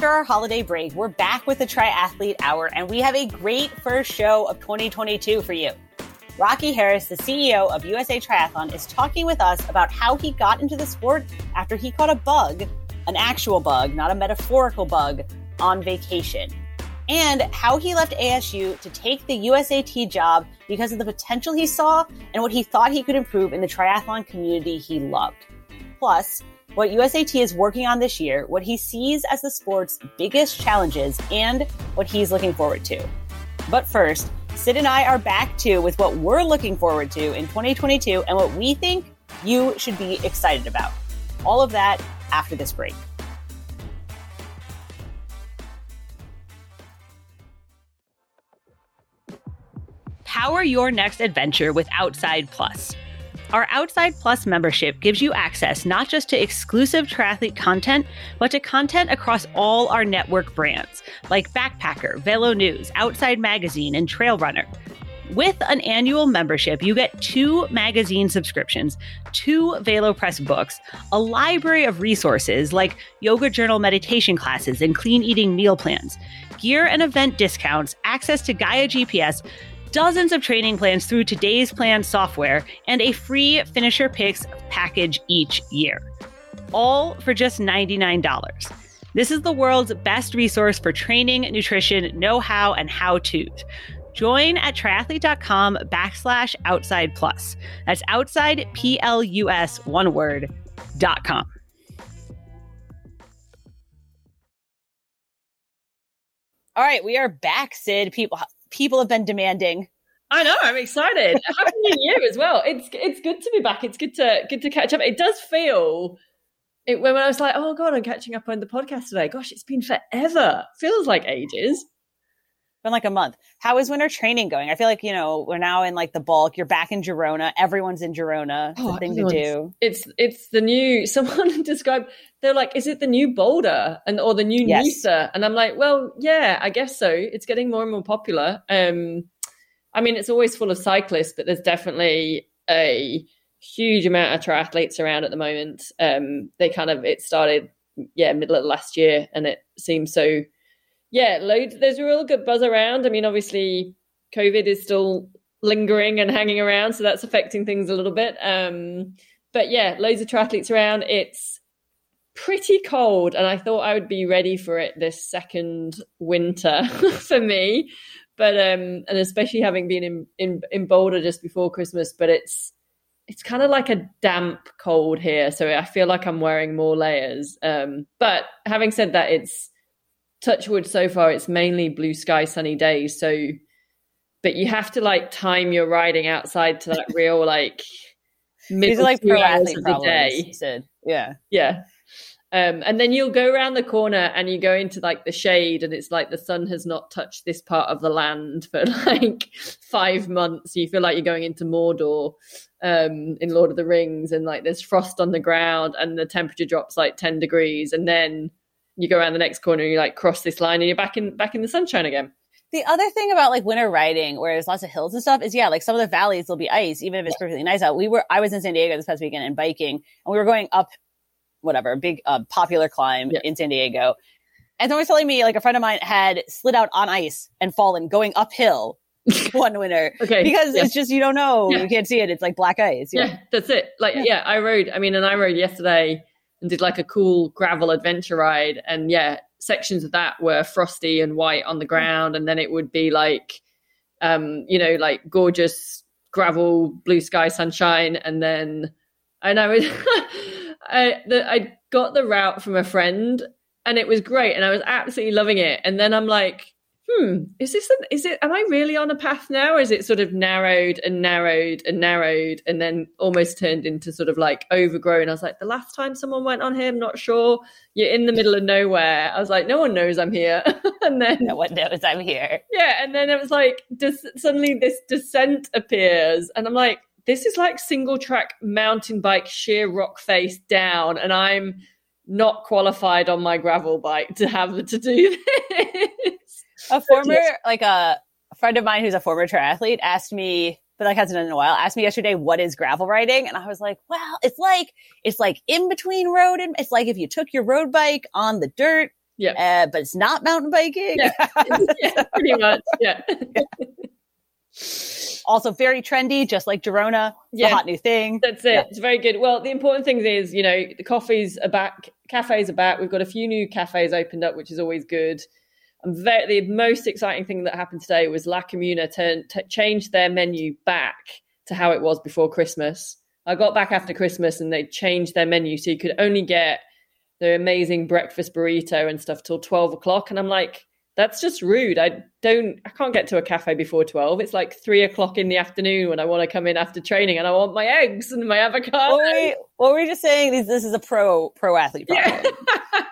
after our holiday break, we're back with the Triathlete Hour, and we have a great first show of 2022 for you. Rocky Harris, the CEO of USA Triathlon, is talking with us about how he got into the sport after he caught a bug, an actual bug, not a metaphorical bug, on vacation, and how he left ASU to take the USAT job because of the potential he saw and what he thought he could improve in the triathlon community he loved. Plus, what USAT is working on this year, what he sees as the sport's biggest challenges, and what he's looking forward to. But first, Sid and I are back too with what we're looking forward to in 2022 and what we think you should be excited about. All of that after this break. Power your next adventure with Outside Plus. Our Outside Plus membership gives you access not just to exclusive triathlete content, but to content across all our network brands like Backpacker, Velo News, Outside Magazine, and Trail Runner. With an annual membership, you get two magazine subscriptions, two Velo Press books, a library of resources like yoga journal meditation classes and clean eating meal plans, gear and event discounts, access to Gaia GPS, dozens of training plans through today's plan software, and a free Finisher Picks package each year. All for just $99. This is the world's best resource for training, nutrition, know how, and how to's. Join at triathlete.com backslash outside plus. That's outside P L U S one word dot com. All right, we are back, Sid. People people have been demanding. I know. I'm excited. Happy New Year as well. It's it's good to be back. It's good to good to catch up. It does feel it when I was like, oh god, I'm catching up on the podcast today. Gosh, it's been forever. Feels like ages been like a month. How is winter training going? I feel like, you know, we're now in like the bulk. You're back in Girona. Everyone's in Girona. It's oh, thing to do. It's it's the new someone described they're like, is it the new Boulder and or the new yes. Noosa? And I'm like, well, yeah, I guess so. It's getting more and more popular. Um I mean, it's always full of cyclists, but there's definitely a huge amount of triathletes around at the moment. Um they kind of it started yeah, middle of last year and it seems so yeah, loads. There's a real good buzz around. I mean, obviously, COVID is still lingering and hanging around, so that's affecting things a little bit. Um, but yeah, loads of triathletes around. It's pretty cold, and I thought I would be ready for it this second winter for me. But um, and especially having been in, in in Boulder just before Christmas, but it's it's kind of like a damp cold here, so I feel like I'm wearing more layers. Um, but having said that, it's touchwood so far it's mainly blue sky sunny days so but you have to like time your riding outside to that real like these are like pro athlete problems day. Sid. yeah yeah um, and then you'll go around the corner and you go into like the shade and it's like the sun has not touched this part of the land for like five months you feel like you're going into mordor um, in lord of the rings and like there's frost on the ground and the temperature drops like 10 degrees and then you go around the next corner and you like cross this line and you're back in back in the sunshine again. The other thing about like winter riding, where there's lots of hills and stuff, is yeah, like some of the valleys will be ice, even if it's perfectly nice out. We were, I was in San Diego this past weekend and biking, and we were going up, whatever, a big uh, popular climb yeah. in San Diego. And someone was telling me, like a friend of mine had slid out on ice and fallen going uphill one winter. okay. Because yeah. it's just, you don't know. Yeah. You can't see it. It's like black ice. Yeah. yeah that's it. Like, yeah. I rode, I mean, and I rode yesterday and did like a cool gravel adventure ride. And yeah, sections of that were frosty and white on the ground. And then it would be like, um, you know, like gorgeous gravel, blue sky, sunshine. And then, and I was, I, the, I got the route from a friend and it was great. And I was absolutely loving it. And then I'm like, hmm, is this, an, is it, am I really on a path now? Or is it sort of narrowed and narrowed and narrowed and then almost turned into sort of like overgrown? I was like, the last time someone went on here, I'm not sure. You're in the middle of nowhere. I was like, no one knows I'm here. and then no one knows I'm here. Yeah. And then it was like, des- suddenly this descent appears. And I'm like, this is like single track mountain bike, sheer rock face down. And I'm, not qualified on my gravel bike to have to do this a former like a, friend of mine who's a former triathlete asked me but like hasn't done in a while asked me yesterday what is gravel riding and i was like well it's like it's like in between road and it's like if you took your road bike on the dirt Yeah. Uh, but it's not mountain biking. Yeah, yeah pretty much. Yeah. also very trendy, just like Girona. It's yeah. a hot new thing. That's it. Yeah. It's very good. Well, the important thing is, you know, the coffees are back, cafes are back. We've got a few new cafes opened up, which is always good. Very, the most exciting thing that happened today was La Comuna turned t- changed their menu back to how it was before Christmas. I got back after Christmas and they changed their menu so you could only get the amazing breakfast burrito and stuff till 12 o'clock. And I'm like, that's just rude. I don't, I can't get to a cafe before 12. It's like three o'clock in the afternoon when I want to come in after training and I want my eggs and my avocado. What were we, what were we just saying? This, this is a pro, pro athlete problem. Yeah.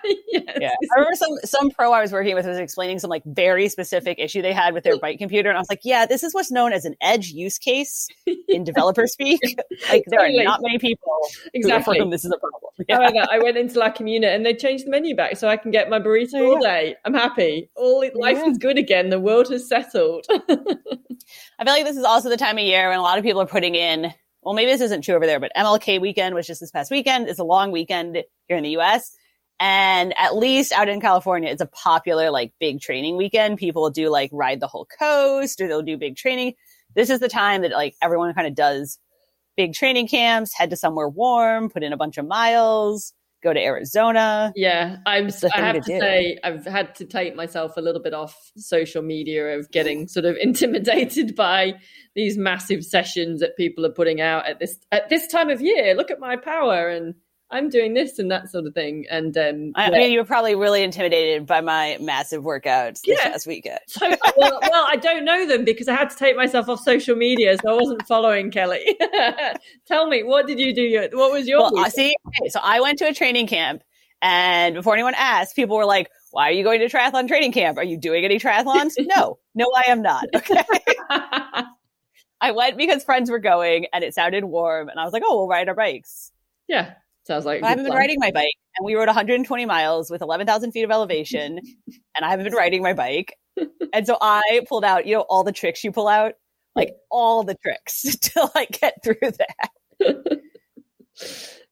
yes. Yeah. I remember some, some pro I was working with was explaining some like very specific issue they had with their bike computer. And I was like, yeah, this is what's known as an edge use case in developer speak. like there totally. are not many people exactly. for whom this is a problem. Oh yeah. However, I went into La Comuna and they changed the menu back so I can get my burrito oh, all day. I'm happy. All life yeah. is good again. The world has settled. I feel like this is also the time of year when a lot of people are putting in. Well, maybe this isn't true over there, but MLK weekend was just this past weekend. It's a long weekend here in the U.S. And at least out in California, it's a popular like big training weekend. People do like ride the whole coast or they'll do big training. This is the time that like everyone kind of does big training camps, head to somewhere warm, put in a bunch of miles, go to Arizona. Yeah, I'm. I have to, to say, I've had to take myself a little bit off social media of getting sort of intimidated by these massive sessions that people are putting out at this at this time of year. Look at my power and I'm doing this and that sort of thing. And um, I, yeah. I mean, you were probably really intimidated by my massive workouts this yeah. past weekend. so, well, well, I don't know them because I had to take myself off social media, so I wasn't following Kelly. Tell me, what did you do? What was your? Well, see, okay, so I went to a training camp, and before anyone asked, people were like, "Why are you going to triathlon training camp? Are you doing any triathlons?" no, no, I am not. Okay. I went because friends were going, and it sounded warm, and I was like, "Oh, we'll ride our bikes." Yeah. Sounds like I haven't been riding my bike, and we rode 120 miles with 11,000 feet of elevation, and I haven't been riding my bike. And so I pulled out, you know, all the tricks you pull out, like all the tricks to like get through that.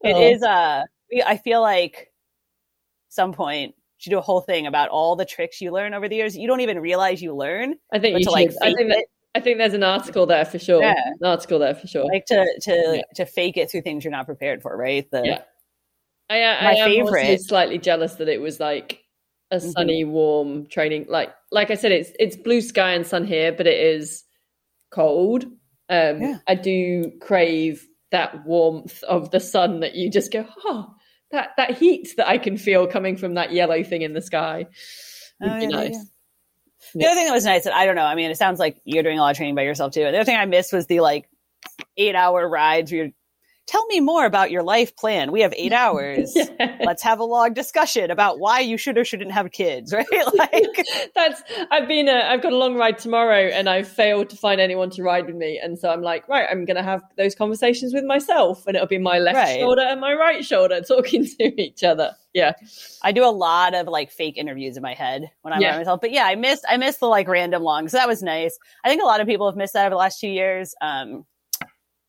It oh. is uh I feel like some point should do a whole thing about all the tricks you learn over the years. You don't even realize you learn. I think you to, like I think that, I think there's an article there for sure. Yeah. An article there for sure. Like to to yeah. to fake it through things you're not prepared for, right? The, yeah. I, I, my I favorite. slightly jealous that it was like a mm-hmm. sunny, mm-hmm. warm training. Like like I said, it's it's blue sky and sun here, but it is cold. Um, yeah. I do crave that warmth of the sun that you just go, oh, that that heat that I can feel coming from that yellow thing in the sky. Would oh, be yeah, nice. Yeah. The other thing that was nice, and I don't know, I mean, it sounds like you're doing a lot of training by yourself too. The other thing I missed was the like eight hour rides where you're tell me more about your life plan. We have eight hours. yeah. Let's have a long discussion about why you should or shouldn't have kids, right? Like that's, I've been, a, I've got a long ride tomorrow and I've failed to find anyone to ride with me. And so I'm like, right, I'm going to have those conversations with myself and it'll be my left right. shoulder and my right shoulder talking to each other. Yeah. I do a lot of like fake interviews in my head when I'm yeah. by myself. But yeah, I missed, I missed the like random long. So that was nice. I think a lot of people have missed that over the last two years. Um,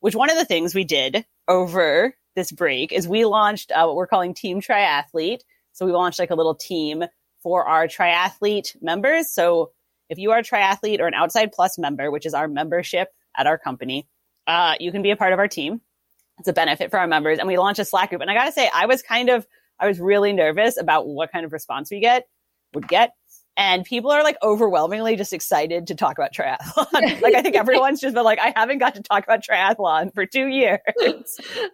which one of the things we did over this break is we launched uh, what we're calling Team Triathlete. So we launched like a little team for our triathlete members. So if you are a triathlete or an Outside Plus member, which is our membership at our company, uh, you can be a part of our team. It's a benefit for our members. And we launched a Slack group. And I got to say, I was kind of, I was really nervous about what kind of response we get would get and people are like overwhelmingly just excited to talk about triathlon. like I think everyone's just been like, I haven't got to talk about triathlon for two years.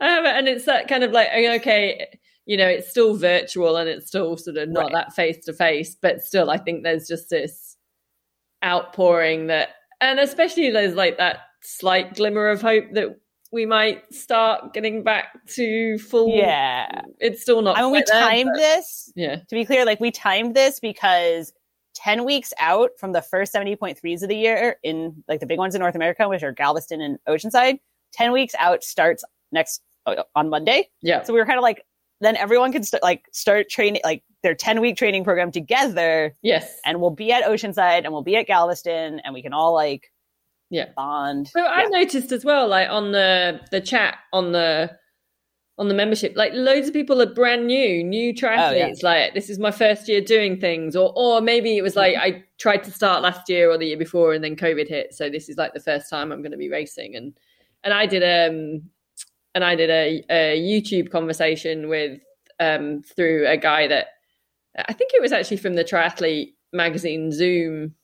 Um, and it's that kind of like, okay, you know, it's still virtual and it's still sort of not right. that face to face, but still, I think there's just this outpouring that, and especially there's like that slight glimmer of hope that we might start getting back to full. Yeah, it's still not. I mean, we timed but, this. Yeah, to be clear, like we timed this because 10 weeks out from the first 70.3s of the year in like the big ones in North America, which are Galveston and Oceanside, 10 weeks out starts next uh, on Monday. Yeah. So we were kind of like, then everyone can start like start training like their 10 week training program together. Yes. And we'll be at Oceanside and we'll be at Galveston and we can all like yeah bond. So yeah. I noticed as well, like on the the chat on the on the membership. Like loads of people are brand new, new triathletes. Oh, yeah. Like this is my first year doing things, or or maybe it was like I tried to start last year or the year before, and then COVID hit. So this is like the first time I'm going to be racing, and and I did um and I did a, a YouTube conversation with um through a guy that I think it was actually from the triathlete magazine Zoom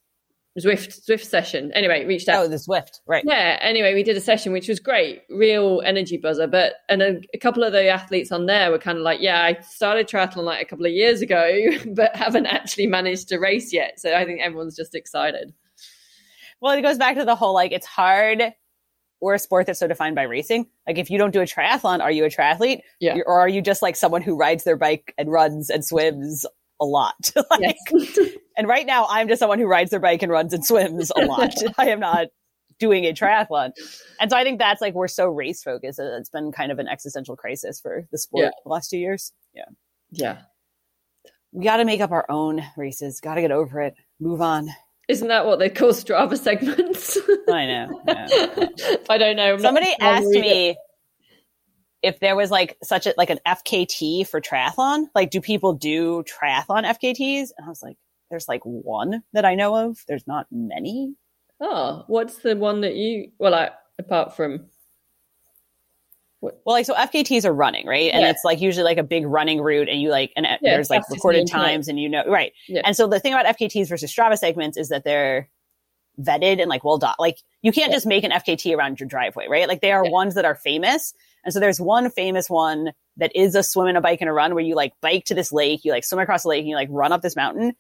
Zwift Zwift session. Anyway, reached out. Oh, the Zwift, right? Yeah. Anyway, we did a session which was great, real energy buzzer. But and a, a couple of the athletes on there were kind of like, yeah, I started triathlon like a couple of years ago, but haven't actually managed to race yet. So I think everyone's just excited. Well, it goes back to the whole like it's hard. Or a sport that's so defined by racing. Like, if you don't do a triathlon, are you a triathlete? Yeah. or are you just like someone who rides their bike and runs and swims a lot. like, yes. and right now, I'm just someone who rides their bike and runs and swims a lot. I am not doing a triathlon. And so I think that's like we're so race focused. It's been kind of an existential crisis for the sport yeah. the last two years. Yeah. Yeah. We got to make up our own races. Got to get over it. Move on. Isn't that what they call Strava segments? I know. Yeah. I don't know. I'm Somebody asked me if there was like such a like an FKT for triathlon, like do people do triathlon FKTs? And I was like, there's like one that I know of. There's not many. Oh, what's the one that you well, I, apart from what? Well, like so FKTs are running, right? And yeah. it's like usually like a big running route and you like and uh, yeah, there's like recorded times and you know right. Yeah. And so the thing about FKTs versus Strava segments is that they're vetted and like well done. Like you can't just make an FKT around your driveway, right? Like they are ones that are famous and so there's one famous one that is a swim and a bike and a run where you like bike to this lake, you like swim across the lake and you like run up this mountain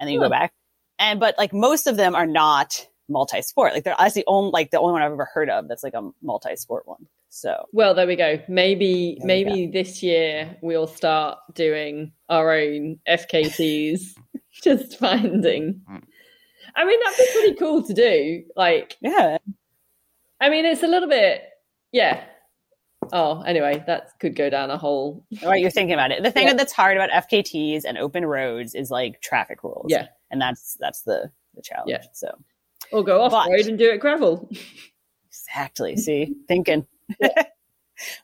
and then you go back. And, but like most of them are not multi-sport. Like they're, that's the only, like the only one I've ever heard of that's like a multi-sport one. So, well, there we go. Maybe, there maybe this year we'll start doing our own FKTs, just finding. I mean, that'd be pretty cool to do. Like, yeah. I mean, it's a little bit, yeah. Oh, anyway, that could go down a whole. Right, you're thinking about it. The thing yeah. that's hard about FKTs and open roads is like traffic rules. Yeah, and that's that's the the challenge. Yeah. So, or go off road and do it gravel. Exactly. See, thinking. but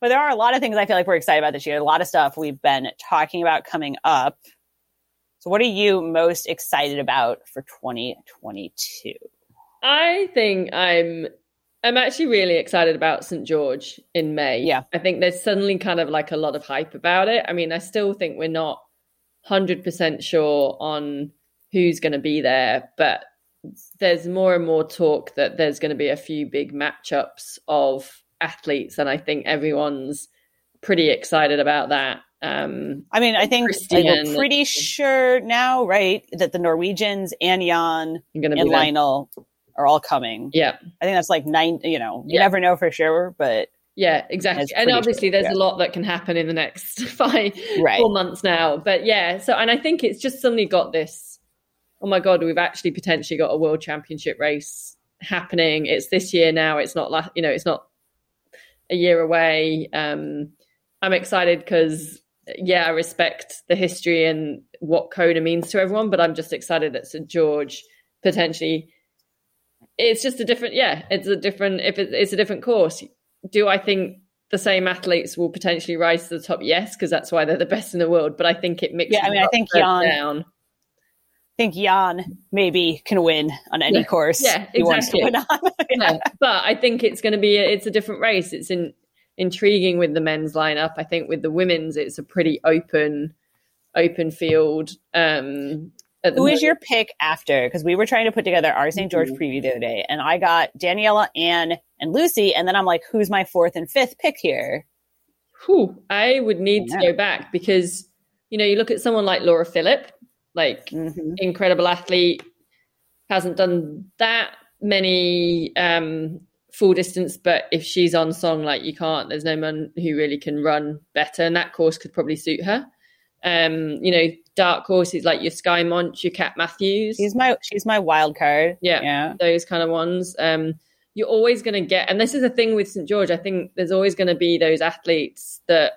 there are a lot of things I feel like we're excited about this year. A lot of stuff we've been talking about coming up. So, what are you most excited about for 2022? I think I'm I'm actually really excited about St. George in May. Yeah. I think there's suddenly kind of like a lot of hype about it. I mean, I still think we're not 100% sure on who's going to be there, but there's more and more talk that there's going to be a few big matchups of athletes. And I think everyone's pretty excited about that. Um, I mean, I think like, we're pretty sure now, right, that the Norwegians and Jan and Lionel are all coming. Yeah. I think that's like nine, you know, you yeah. never know for sure, but yeah, exactly. And obviously there's yeah. a lot that can happen in the next five, right. four months now. But yeah, so, and I think it's just suddenly got this, oh my God, we've actually potentially got a world championship race happening. It's this year now. It's not like, you know, it's not a year away. Um, I'm excited because, yeah, I respect the history and what Kona means to everyone, but I'm just excited that St. George potentially it's just a different yeah it's a different if it, it's a different course do i think the same athletes will potentially rise to the top yes because that's why they're the best in the world but i think it mixes yeah i mean i think jan down. I think Jan maybe can win on any yeah. course yeah, exactly. yeah. yeah. But I think it's going to be a, it's a different race. It's in, intriguing with the men's lineup. I think with the women's, it's a pretty open open field. Um, who moment. is your pick after? Because we were trying to put together our St. George mm-hmm. preview the other day, and I got Daniela, Anne, and Lucy, and then I'm like, who's my fourth and fifth pick here? Whew, I would need yeah. to go back because you know you look at someone like Laura Philipp, like mm-hmm. incredible athlete, hasn't done that many um, full distance, but if she's on song, like you can't, there's no one who really can run better, and that course could probably suit her. Um, you know, dark horses like your Skye Moench, your Kat Matthews. She's my she's my wild card. Yeah, yeah. those kind of ones. Um, you're always going to get, and this is the thing with St George. I think there's always going to be those athletes that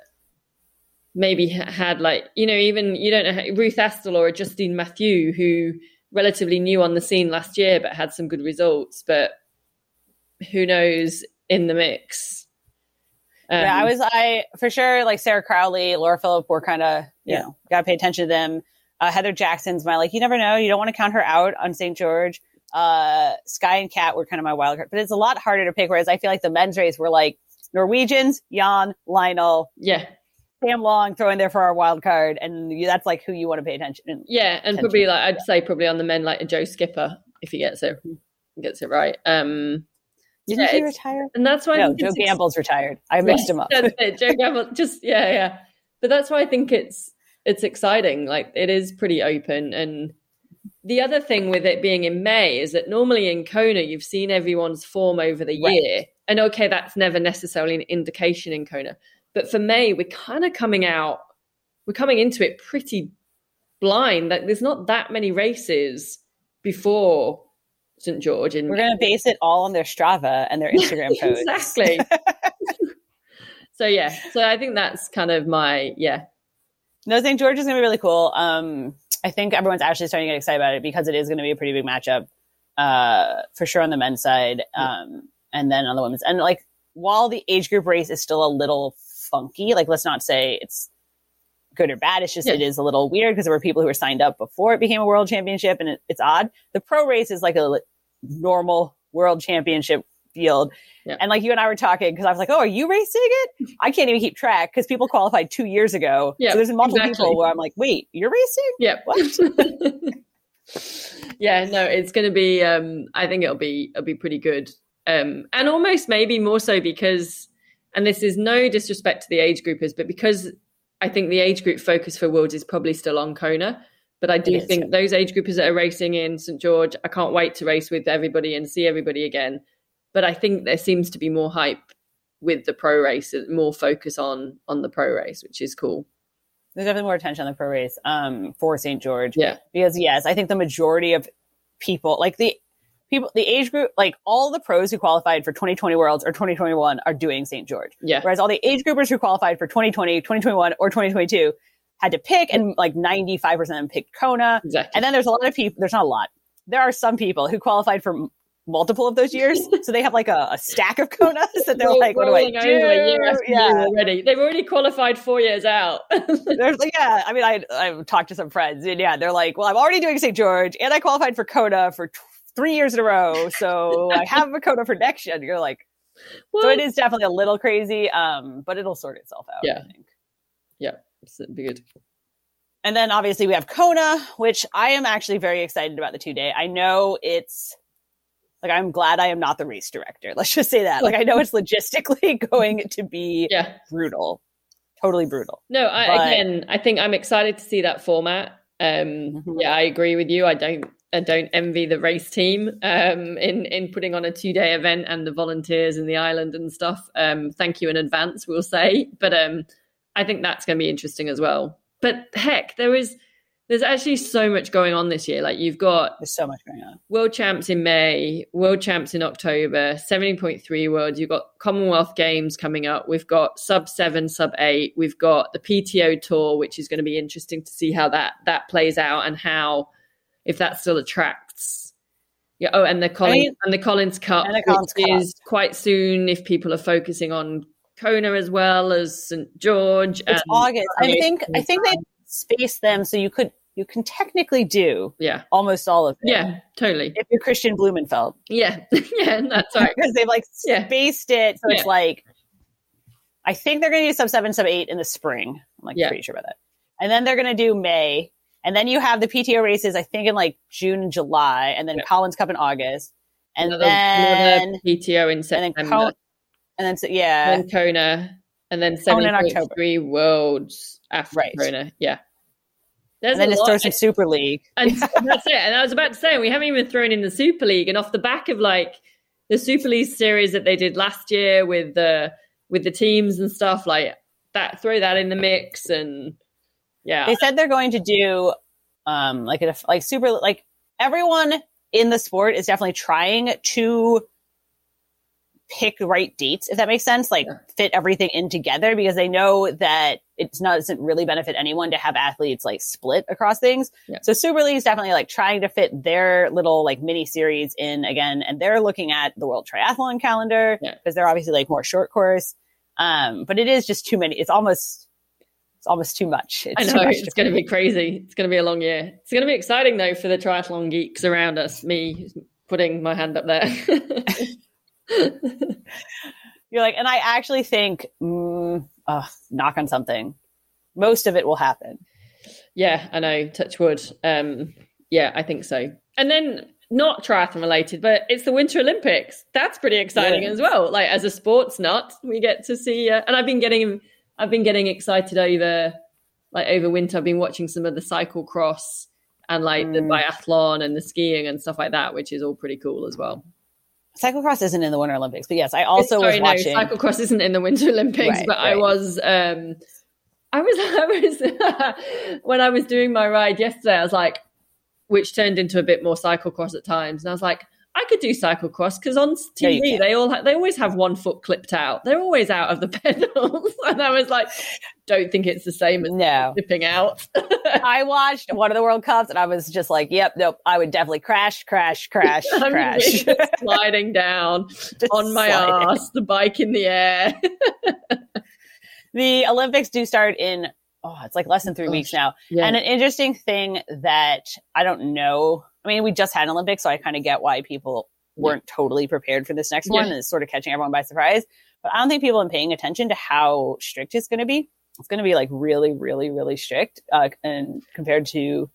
maybe had like you know even you don't know Ruth Astle or Justine Mathieu who relatively new on the scene last year but had some good results, but who knows in the mix Um, yeah, I was, I for sure, like Sarah Crowley, Laura Phillip were kind of, you yeah. know, got to pay attention to them. Uh, Heather Jackson's my, like, you never know. You don't want to count her out on St. George. Uh, Skye and Kat were kind of my wild card, but it's a lot harder to pick. Whereas I feel like the men's race were like Norwegians, Jan, Lionel. Yeah. Sam Long throw in there for our wild card, and that's like who you want to pay attention. Yeah, and attention. probably like I'd say probably on the men like a Joe Skipper if he gets it gets it right. Um, didn't yeah, he retire? And that's why no, Joe Gamble's retired. I mixed him up. Joe Gamble, just yeah, yeah. But that's why I think it's it's exciting. Like it is pretty open. And the other thing with it being in May is that normally in Kona you've seen everyone's form over the right. year, and okay, that's never necessarily an indication in Kona. But for May, we're kind of coming out, we're coming into it pretty blind. Like there's not that many races before St. George. And we're going to base it all on their Strava and their Instagram posts. exactly. so yeah, so I think that's kind of my yeah. No, St. George is going to be really cool. Um, I think everyone's actually starting to get excited about it because it is going to be a pretty big matchup, uh, for sure on the men's side, um, and then on the women's. And like, while the age group race is still a little funky, like let's not say it's good or bad. It's just yeah. it is a little weird because there were people who were signed up before it became a world championship, and it, it's odd. The pro race is like a normal world championship field. Yeah. And like you and I were talking, because I was like, oh, are you racing it? I can't even keep track because people qualified two years ago. Yeah, so there's a multiple exactly. people where I'm like, wait, you're racing? Yeah. What? yeah, no, it's going to be, um, I think it'll be, it'll be pretty good. Um, and almost maybe more so because, and this is no disrespect to the age groupers, but because I think the age group focus for Worlds is probably still on Kona. But I do think those age groupers that are racing in St George, I can't wait to race with everybody and see everybody again. But I think there seems to be more hype with the pro race, more focus on on the pro race, which is cool. There's definitely more attention on the pro race um, for St George. Yeah, because yes, I think the majority of people, like the people, the age group, like all the pros who qualified for 2020 Worlds or 2021 are doing St. George. Yeah. Whereas all the age groupers who qualified for 2020, 2021, or 2022 had to pick, and like 95% of them picked Kona. Exactly. And then there's a lot of people, there's not a lot. There are some people who qualified for multiple of those years. so they have like a, a stack of Konas that they're like, what do I do? Yeah. Already. They've already qualified four years out. there's like, yeah. I mean, I, I've talked to some friends and yeah, they're like, well, I'm already doing St. George and I qualified for Kona for t- three years in a row. So I have a Kona for next year. And you're like, what? so it is definitely a little crazy, um, but it'll sort itself out. Yeah. Yeah. It's good. And then obviously we have Kona, which I am actually very excited about the two day. I know it's like I'm glad I am not the race director. Let's just say that. Like I know it's logistically going to be yeah. brutal, totally brutal. No, I, but... again, I think I'm excited to see that format. Um, mm-hmm. Yeah, I agree with you. I don't, I don't envy the race team um, in in putting on a two day event and the volunteers in the island and stuff. Um, thank you in advance, we'll say. But um, I think that's going to be interesting as well. But heck, there is there's actually so much going on this year. Like you've got there's so much going on. World champs in May, world champs in October, 70.3 worlds. You've got Commonwealth Games coming up. We've got sub seven, sub eight. We've got the PTO tour, which is going to be interesting to see how that that plays out and how if that still attracts. Yeah. Oh, and the Collins I mean, and the Collins Cup, the Collins which Cup. is quite soon. If people are focusing on Kona as well as St George. It's August. I think I think they space them so you could you can technically do yeah almost all of it. Yeah, totally. If you're Kristian Blummenfelt. Yeah, yeah, that's right. because they've like yeah. spaced it so yeah. it's like I think they're going to do sub seven, sub eight in the spring. I'm like yeah. pretty sure about that. And then they're going to do May, and then you have the PTO races. I think in like June and July, and then. Collins Cup in August, and another, then another PTO in September. And then and then so yeah, then Kona, and then seven point three worlds after right. Kona. Yeah. There's and then it's throws some Super League. And that's it. And I was about to say, we haven't even thrown in the Super League. And off the back of like the Super League series that they did last year with the with the teams and stuff, like that throw that in the mix and yeah. They said they're going to do um like a like super like everyone in the sport is definitely trying to pick the right dates, if that makes sense, like yeah. fit everything in together because they know that it's not doesn't really benefit anyone to have athletes like split across things. Yeah. So Super League is definitely like trying to fit their little like mini series in again, and they're looking at the World Triathlon calendar because yeah. they're obviously like more short course. Um, but it is just too many. It's almost it's almost too much. It's I know much it's going to be crazy. It's going to be a long year. It's going to be exciting though for the triathlon geeks around us. Me putting my hand up there. You're like, and I actually think, mm, oh, knock on something. Most of it will happen. Yeah, I know. Touch wood. Um, yeah, I think so. And then not triathlon related, but it's the Winter Olympics. That's pretty exciting as well. Like as a sports nut, we get to see. Uh, and I've been getting I've been getting excited over like over winter. I've been watching some of the cyclocross and like mm. the biathlon and the skiing and stuff like that, which is all pretty cool as well. Cyclocross isn't in the Winter Olympics, but yes, I also Sorry, was watching. No, cyclocross isn't in the Winter Olympics, right, but right. I was. um I was, I was when I was doing my ride yesterday. I was like, which turned into a bit more cyclocross at times, and I was like, I could do cyclocross because on TV they all ha- they always have one foot clipped out. They're always out of the pedals, and I was like, don't think it's the same as no. flipping out. I watched one of the World Cups, and I was just like, yep, nope. I would definitely crash, crash, crash, crash, sliding down on my sliding. ass, the bike in the air. the Olympics do start in oh, it's like less than three oh, weeks now. Yeah. And an interesting thing that I don't know I mean, we just had an Olympics, so I kind of get why people weren't yeah. totally prepared for this next yeah. one and it's sort of catching everyone by surprise. But I don't think people are paying attention to how strict it's going to be. It's going to be like really, really, really strict. Uh, and compared to,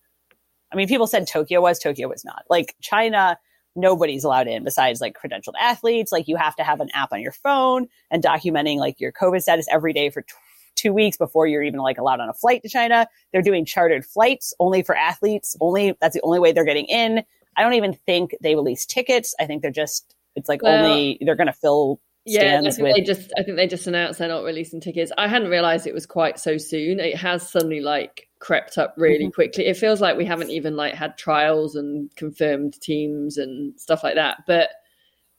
I mean, people said Tokyo was, Tokyo was not. Like China, nobody's allowed in besides like credentialed athletes. Like you have to have an app on your phone and documenting like your COVID status every day for two weeks before you're even like allowed on a flight to China. They're doing chartered flights only for athletes. Only that's the only way they're getting in. I don't even think they release tickets. I think they're just it's like well, only they're going to fill yeah, I think with... they just I think they just announced they're not releasing tickets. I hadn't realized it was quite so soon. It has suddenly like crept up really mm-hmm. quickly. It feels like we haven't even like had trials and confirmed teams and stuff like that. But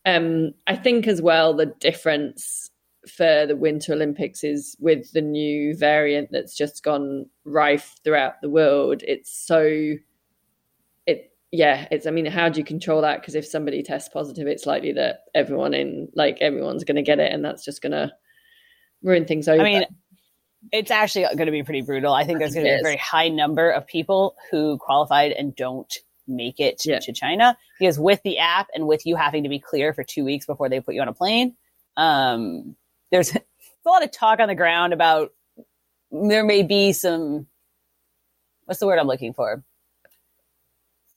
um I think as well the difference for the Winter Olympics is with the new variant that's just gone rife throughout the world. It's so it yeah, it's I mean, how do you control that? Because if somebody tests positive, it's likely that everyone in like everyone's gonna get it and that's just gonna ruin things over. I mean it's actually going to be pretty brutal. I think there's going to be a very high number of people who qualified and don't make it yeah. to China because with the app and with you having to be clear for two weeks before they put you on a plane, um, there's a lot of talk on the ground about there may be some what's the word I'm looking for?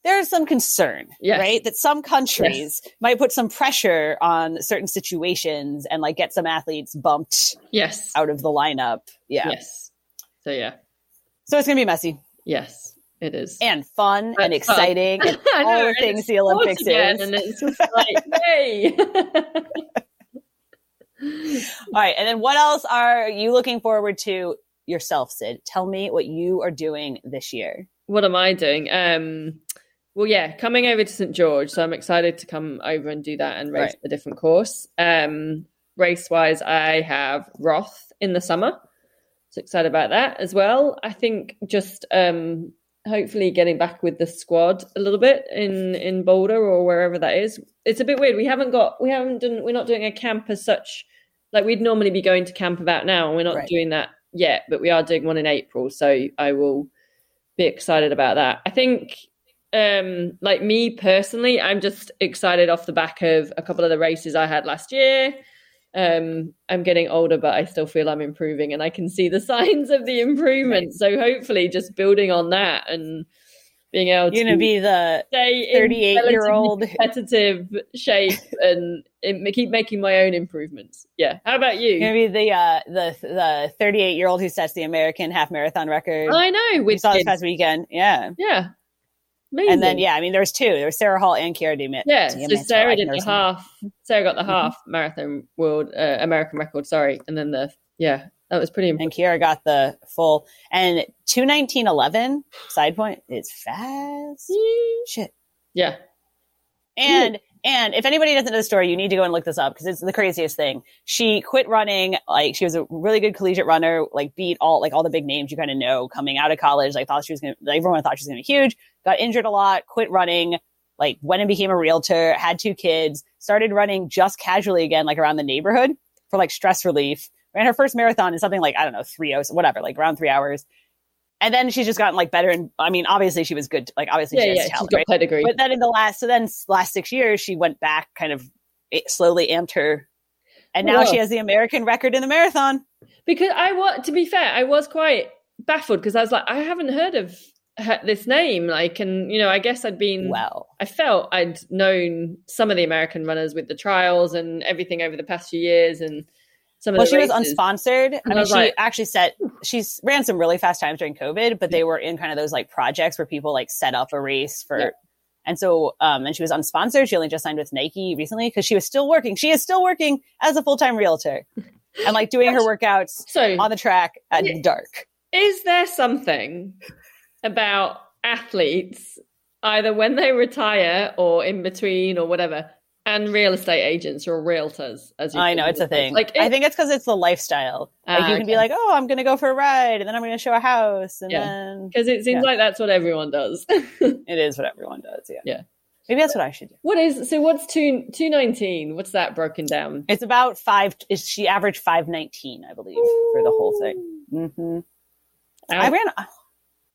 There's some concern, yes. right? That some countries yes. might put some pressure on certain situations and like get some athletes bumped yes out of the lineup. Yeah. Yes. So yeah. So it's gonna be messy. Yes, it is. And fun and, and exciting and all the things the Olympics is. And it's just like, yay. All right. And then what else are you looking forward to yourself, Sid? Tell me what you are doing this year. What am I doing? Um, well, yeah, coming over to St. George. So I'm excited to come over and do that and race right. a different course. Um, race wise, I have Roth in the summer. So excited about that as well. I think just um, hopefully getting back with the squad a little bit in in Boulder or wherever that is. It's a bit weird. We haven't got we haven't done we're not doing a camp as such like we'd normally be going to camp about now, and we're not right. doing that yet, but we are doing one in April. So I will be excited about that. I think, um, like me personally, I'm just excited off the back of a couple of the races I had last year. Um, I'm getting older, but I still feel I'm improving, and I can see the signs of the improvement. Right. So hopefully, just building on that and being able You're to be the 38 year old competitive shape and keep making my own improvements. Yeah. How about you? You're gonna be the uh, the the 38 year old who sets the American half marathon record. I know. We saw this past weekend. Yeah. Yeah. Amazing. And then yeah, I mean there was two. There was Sarah Hall and Keira D'Amato. Yeah, so Sarah did the half. Sarah got the mm-hmm. half marathon world uh, American record. Sorry, and then the yeah that was pretty impressive. And Keira got the full and two nineteen eleven side point is fast. Shit. Yeah. And and if anybody doesn't know the story, you need to go and look this up because it's the craziest thing. She quit running, like she was a really good collegiate runner, like beat all like all the big names you kind of know coming out of college. Like thought she was gonna like, everyone thought she was gonna be huge, got injured a lot, quit running, like went and became a realtor, had two kids, started running just casually again, like around the neighborhood for like stress relief ran her first marathon in something like I don't know three hours, whatever, like around three hours. And then she's just gotten like better. And I mean, obviously she was good. Like obviously yeah, she has yeah, talent, right? pedigree. But then in the last, so then last six years, she went back, kind of it slowly amped her, and oh, now Whoa. she has the American record in the marathon. because I was, to be fair, I was quite baffled because I was like, I haven't heard of her, this name. Like, and you know, I guess I'd been, Well, I felt I'd known some of the American runners with the trials and everything over the past few years, and some well, she was unsponsored. I I mean, was she like- actually set she's ran some really fast times during COVID, but they were in kind of those like projects where people like set up a race for. Yeah. And so, um, and she was unsponsored. She only just signed with Nike recently because she was still working. She is still working as a full time realtor and like doing her workouts So, on the track at dark. is there something about athletes, either when they retire or in between or whatever, and real estate agents or realtors? As you I know it's a thing. Like, I think it's because it's the lifestyle. Like Ah, you can be like, oh, I'm going to go for a ride, and then I'm going to show a house, and Yeah. then because it seems Yeah. like that's what everyone does. it is what everyone does. Yeah. Yeah. Maybe that's what I should do. what is so? What's two two nineteen? What's that broken down? It's about five. Is she averaged five nineteen, I believe, for the whole thing. hmm I ran.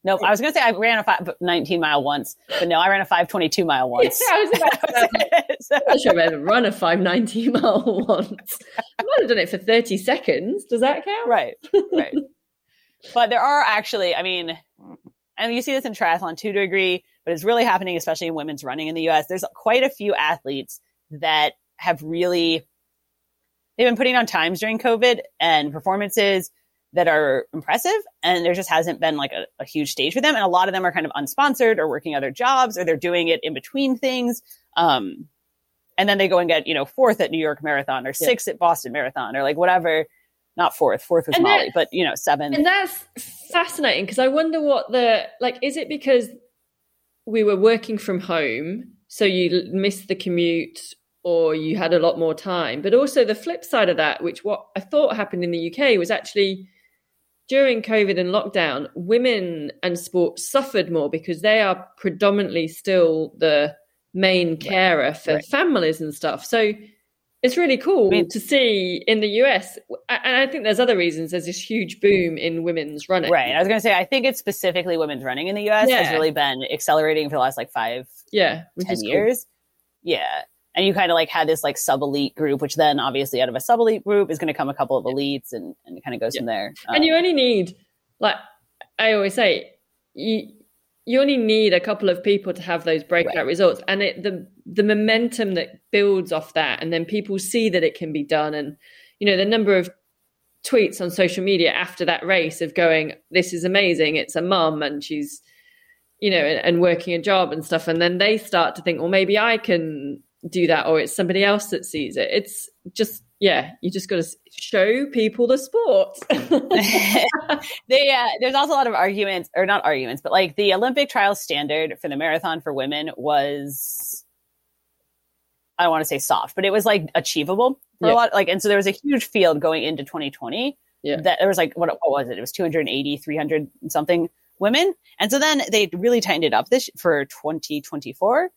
No, I was going to say I ran a five, 19 mile once, but no, I ran a five twenty two mile once. I was about to say, I'm sure I've ever run a five ninety mile once. I might have done it for thirty seconds. Does that count? right, right. But there are actually, I mean, and you see this in triathlon too to a degree, but it's really happening, especially in women's running in the U.S. There's quite a few athletes that have really they've been putting on times during COVID and performances that are impressive, and there just hasn't been like a, a huge stage for them. And a lot of them are kind of unsponsored or working other jobs, or they're doing it in between things. Um, and then they go and get you know fourth at New York Marathon or Yeah. sixth at Boston Marathon or like whatever. Not fourth, fourth was And that- Molly, but you know seven And that's fascinating because I wonder what the like is it because we were working from home so you missed the commute or you had a lot more time but also the flip side of that which what I thought happened in the UK was actually during covid and lockdown women and sport suffered more because they are predominantly still the main carer for right. families and stuff so it's really cool I mean- to see in the US. And I think there's other reasons. There's this huge boom in women's running. Right. I was going to say, I think it's specifically women's running in the US has really been accelerating for the last like five, Yeah. 10 is cool. years. Yeah. And you kind of like had this like sub elite group, which then obviously out of a sub elite group is going to come a couple of elites and, and it kind of goes from there. And you Um, only need, like I always say, you you only need a couple of people to have those breakout Right. results, and it the the momentum that builds off that, and then people see that it can be done, and you know the number of tweets on social media after that race of going, "This is amazing! It's a mum, and she's." You know, and, and working a job and stuff, and then they start to think, well, maybe I can do that, or it's somebody else that sees it. It's just, yeah, you just got to show people the sport. they, uh, there's also a lot of arguments, or not arguments, but like the Olympic trial standard for the marathon for women was, I don't want to say soft, but it was like achievable for Yeah. a lot. Like, and so there was a huge field going into 2020 Yeah. that there was like, what, what was it? It was 280, 300 something women. And so then they really tightened it up this for 2024.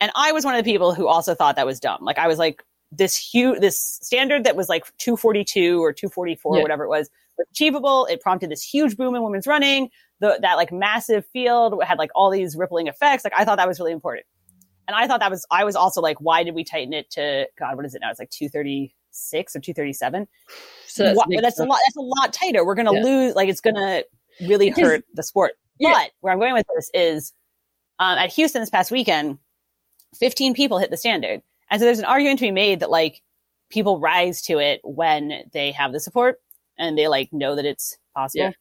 And I was one of the people who also thought that was dumb. Like I was like, this huge, this standard that was like 242 or 244, Yeah. whatever it was, was achievable. It prompted this huge boom in women's running. The, that like massive field had like all these rippling effects. Like I thought that was really important. And I thought that was, I was also like, why did we tighten it to, God, what is it now? It's like 236 or 237. So that's, Wha- that's a lot. That's a lot tighter. We're going to Yeah. lose. Like it's going to really hurt the sport. Yeah. But where I'm going with this is um, at Houston this past weekend, 15 people hit the standard, and so there's an argument to be made that like people rise to it when they have the support and they like know that it's possible.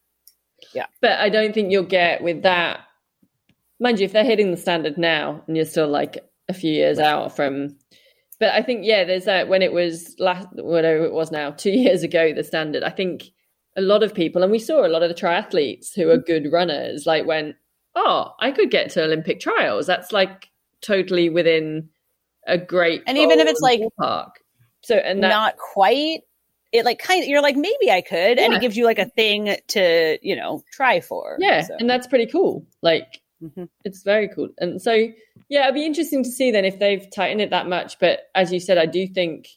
Yeah. But I don't think you'll get with that. Mind you, if they're hitting the standard now and you're still like a few years out from. But I think, yeah, there's that when it was last, whatever it was now, two years ago, the standard. I think a lot of people, and we saw a lot of the triathletes who are mm-hmm. good runners, like went, oh, I could get to Olympic trials. That's like totally within a great. And even if it's, like, park. So, and that, Not quite. It like kind of you're like maybe I could, and it gives you like a thing to you know try for. yeah, So, and that's pretty cool. Like, mhm. it's very cool. And so, yeah, it'd be interesting to see then if they've tightened it that much. But as you said, I do think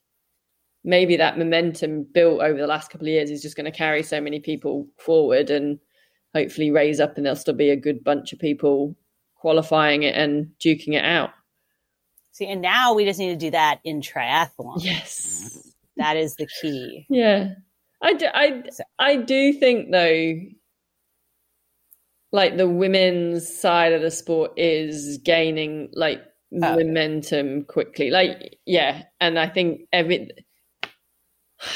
maybe that momentum built over the last couple of years is just going to carry so many people forward and hopefully raise up and there'll still be a good bunch of people qualifying it and duking it out. See, and now we just need to do that in triathlon. Yes. That is the key. Yeah. I do, I, I do think though, like the women's side of the sport is gaining like oh. momentum quickly. Like, yeah. And I think every,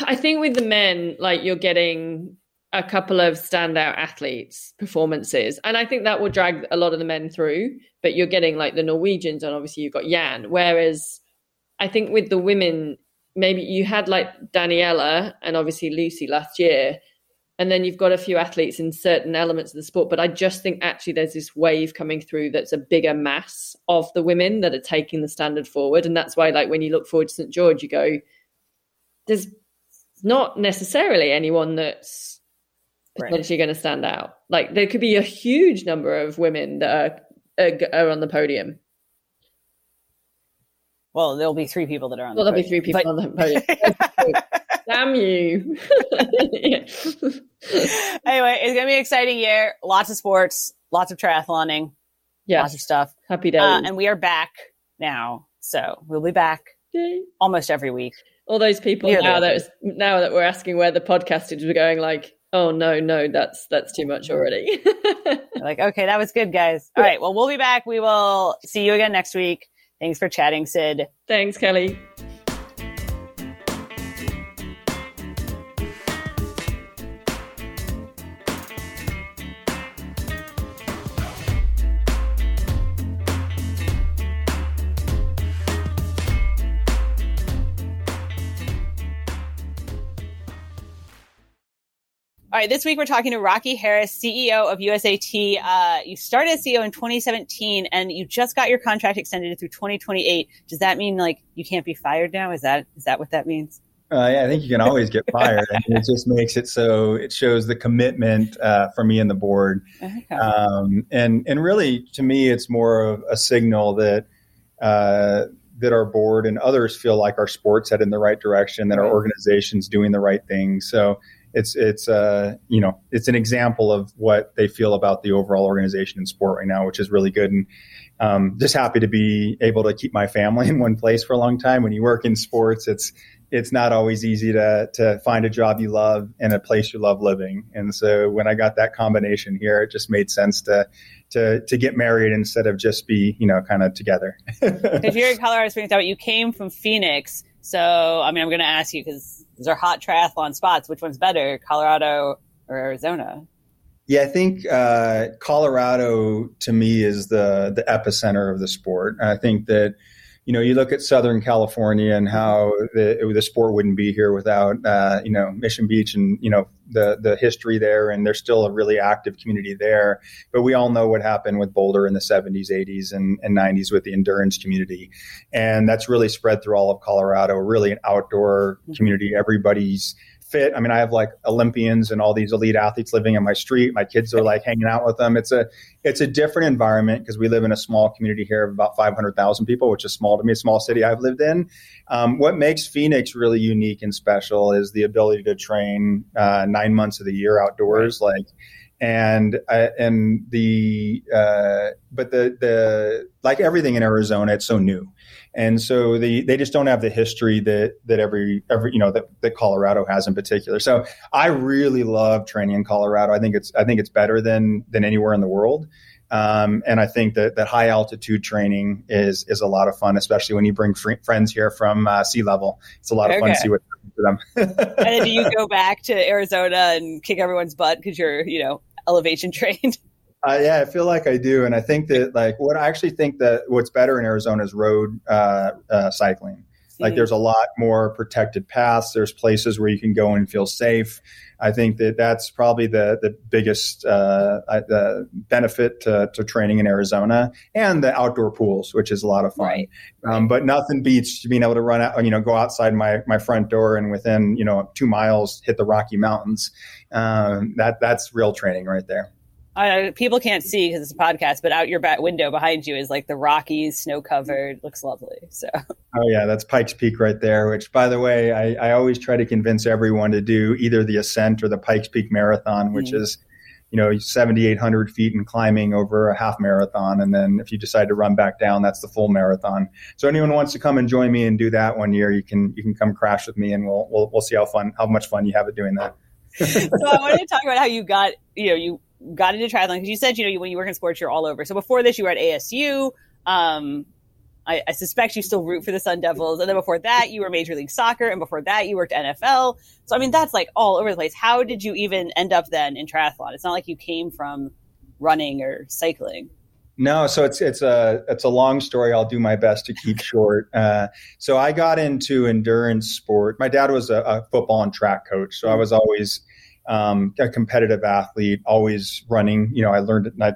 I think with the men, like you're getting a couple of standout athletes performances. And i think that will drag a lot of the men through but you're getting like the norwegians and obviously you've got jan. Whereas i think with the women maybe you had like daniela and obviously lucy last year and then you've got a few athletes in certain elements of the sport but i just think actually there's this wave coming through that's a bigger mass of the women that are taking the standard forward. And that's why like when you look forward to st george you go there's not necessarily anyone that's potentially right. going to stand out. Like there could be a huge number of women that are, are, are on the podium. Well, there'll be three people that are on. Well, the there'll podium. be three people but... on the podium. Damn you! anyway, it's gonna be an exciting year. Lots of sports, lots of triathloning, yeah, lots of stuff. Happy days, uh, and we are back now. So we'll be back Yay. almost every week. All those people now that now that we're asking where the podcast is, we're going like, oh no no that's that's too much already. Like okay that was good guys. All right well we'll be back. We will see you again next week. Thanks for chatting sid. Thanks kelly right, this week we're talking to Rocky Harris, CEO of USAT. Uh, you started as CEO in 2017 and you just got your contract extended through 2028. Does that mean like you can't be fired now? Is that is that what that means? Uh, yeah, I think you can always get fired. and it just makes it so it shows the commitment uh, from me and the board. Okay. Um, and and really, to me, it's more of a signal that uh, that our board and others feel like our sports head in the right direction, that our organization's doing the right thing. So it's it's uh you know it's an example of what they feel about the overall organization in sport right now, which is really good. And um, just happy to be able to keep my family in one place for a long time. When you work in sports, it's it's not always easy to to find a job you love and a place you love living. And so when I got that combination here, it just made sense to to to get married instead of just be you know kind of together. if you're in Colorado Springs, you came from Phoenix, so I mean I'm going to ask you because these are hot triathlon spots. Which one's better, Colorado or Arizona? Yeah, I think uh, Colorado to me is the the epicenter of the sport. I think that you know, you look at Southern California and how the, the sport wouldn't be here without, uh, you know, Mission Beach and, you know, the, the history there. And there's still a really active community there. But we all know what happened with Boulder in the 70s, 80s, and, and 90s with the endurance community. And that's really spread through all of Colorado, really an outdoor community. Everybody's fit. I mean, I have like Olympians and all these elite athletes living in my street. My kids are like hanging out with them. It's a it's a different environment because we live in a small community here of about 500,000 people, which is small to me, a small city I've lived in. Um, what makes Phoenix really unique and special is the ability to train uh, nine months of the year outdoors, like and uh, and the uh, but the the like everything in Arizona, it's so new and so the, they just don't have the history that that every every you know that, that Colorado has in particular. So I really love training in Colorado. I think it's I think it's better than than anywhere in the world. Um, and I think that, that high altitude training is is a lot of fun, especially when you bring fr- friends here from uh, sea level. It's a lot of okay. fun to see what for them. and then do you go back to Arizona and kick everyone's butt because you're you know elevation trained? Uh, yeah, I feel like I do, and I think that like what I actually think that what's better in Arizona is road uh, uh, cycling. Like there's a lot more protected paths. There's places where you can go and feel safe. I think that that's probably the the biggest uh, the benefit to, to, training in Arizona and the outdoor pools, which is a lot of fun. Right. Um, but nothing beats being able to run out, you know, go outside my my front door and within you know two miles hit the Rocky Mountains. Um, that that's real training right there. Uh, people can't see because it's a podcast, but out your back window behind you is like the Rockies, snow covered. Looks lovely. So. Oh yeah, that's Pikes Peak right there. Which, by the way, I, I always try to convince everyone to do either the ascent or the Pikes Peak Marathon, which mm. is, you know, seventy eight hundred feet and climbing over a half marathon. And then if you decide to run back down, that's the full marathon. So anyone wants to come and join me and do that one year, you can you can come crash with me, and we'll we'll, we'll see how fun how much fun you have at doing that. So I wanted to talk about how you got you know you got into triathlon because you said you know when you work in sports you're all over. So before this you were at ASU. Um, I, I, suspect you still root for the Sun Devils, and then before that you were Major League Soccer, and before that you worked NFL. So I mean that's like all over the place. How did you even end up then in triathlon? It's not like you came from running or cycling. No, so it's it's a it's a long story. I'll do my best to keep short. Uh, so I got into endurance sport. My dad was a, a football and track coach, so I was always um, a competitive athlete, always running. You know, I learned it. I,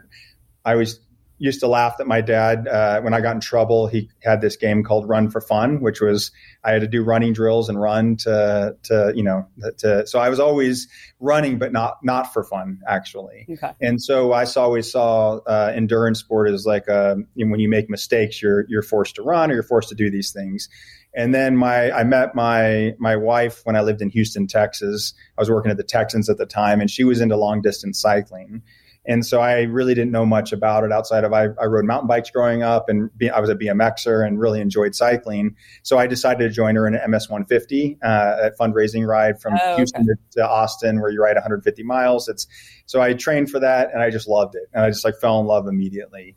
I always used to laugh that my dad, uh, when I got in trouble, he had this game called Run for Fun, which was I had to do running drills and run to, to you know, to, so I was always running, but not not for fun actually. Okay. And so I always saw uh, endurance sport as like a, you know, when you make mistakes, you're you're forced to run or you're forced to do these things. And then my I met my my wife when I lived in Houston, Texas. I was working at the Texans at the time, and she was into long distance cycling. And so I really didn't know much about it outside of I, I rode mountain bikes growing up, and be, I was a BMXer and really enjoyed cycling. So I decided to join her in an MS 150 uh, a fundraising ride from oh, Houston okay. to Austin, where you ride 150 miles. It's so I trained for that, and I just loved it, and I just like fell in love immediately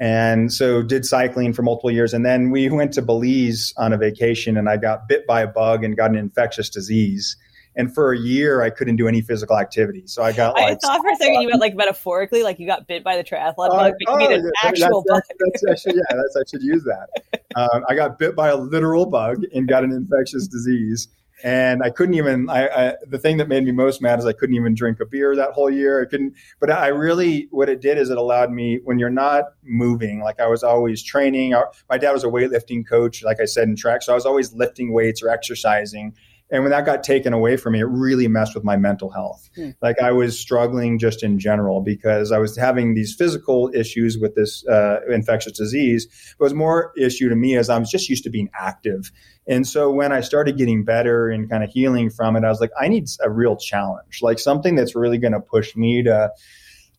and so did cycling for multiple years and then we went to belize on a vacation and i got bit by a bug and got an infectious disease and for a year i couldn't do any physical activity so i got like i thought for a second you meant like metaphorically like you got bit by the triathlon uh, bug but oh, you an yeah, actual that's, bug that's, that's actually, yeah that's i should use that um, i got bit by a literal bug and got an infectious disease and I couldn't even. I, I, the thing that made me most mad is I couldn't even drink a beer that whole year. I couldn't. But I really, what it did is it allowed me when you're not moving. Like I was always training. Our, my dad was a weightlifting coach, like I said in track, so I was always lifting weights or exercising. And when that got taken away from me, it really messed with my mental health. Hmm. Like I was struggling just in general because I was having these physical issues with this uh, infectious disease. It was more issue to me as I was just used to being active. And so when I started getting better and kind of healing from it, I was like, I need a real challenge, like something that's really going to push me to,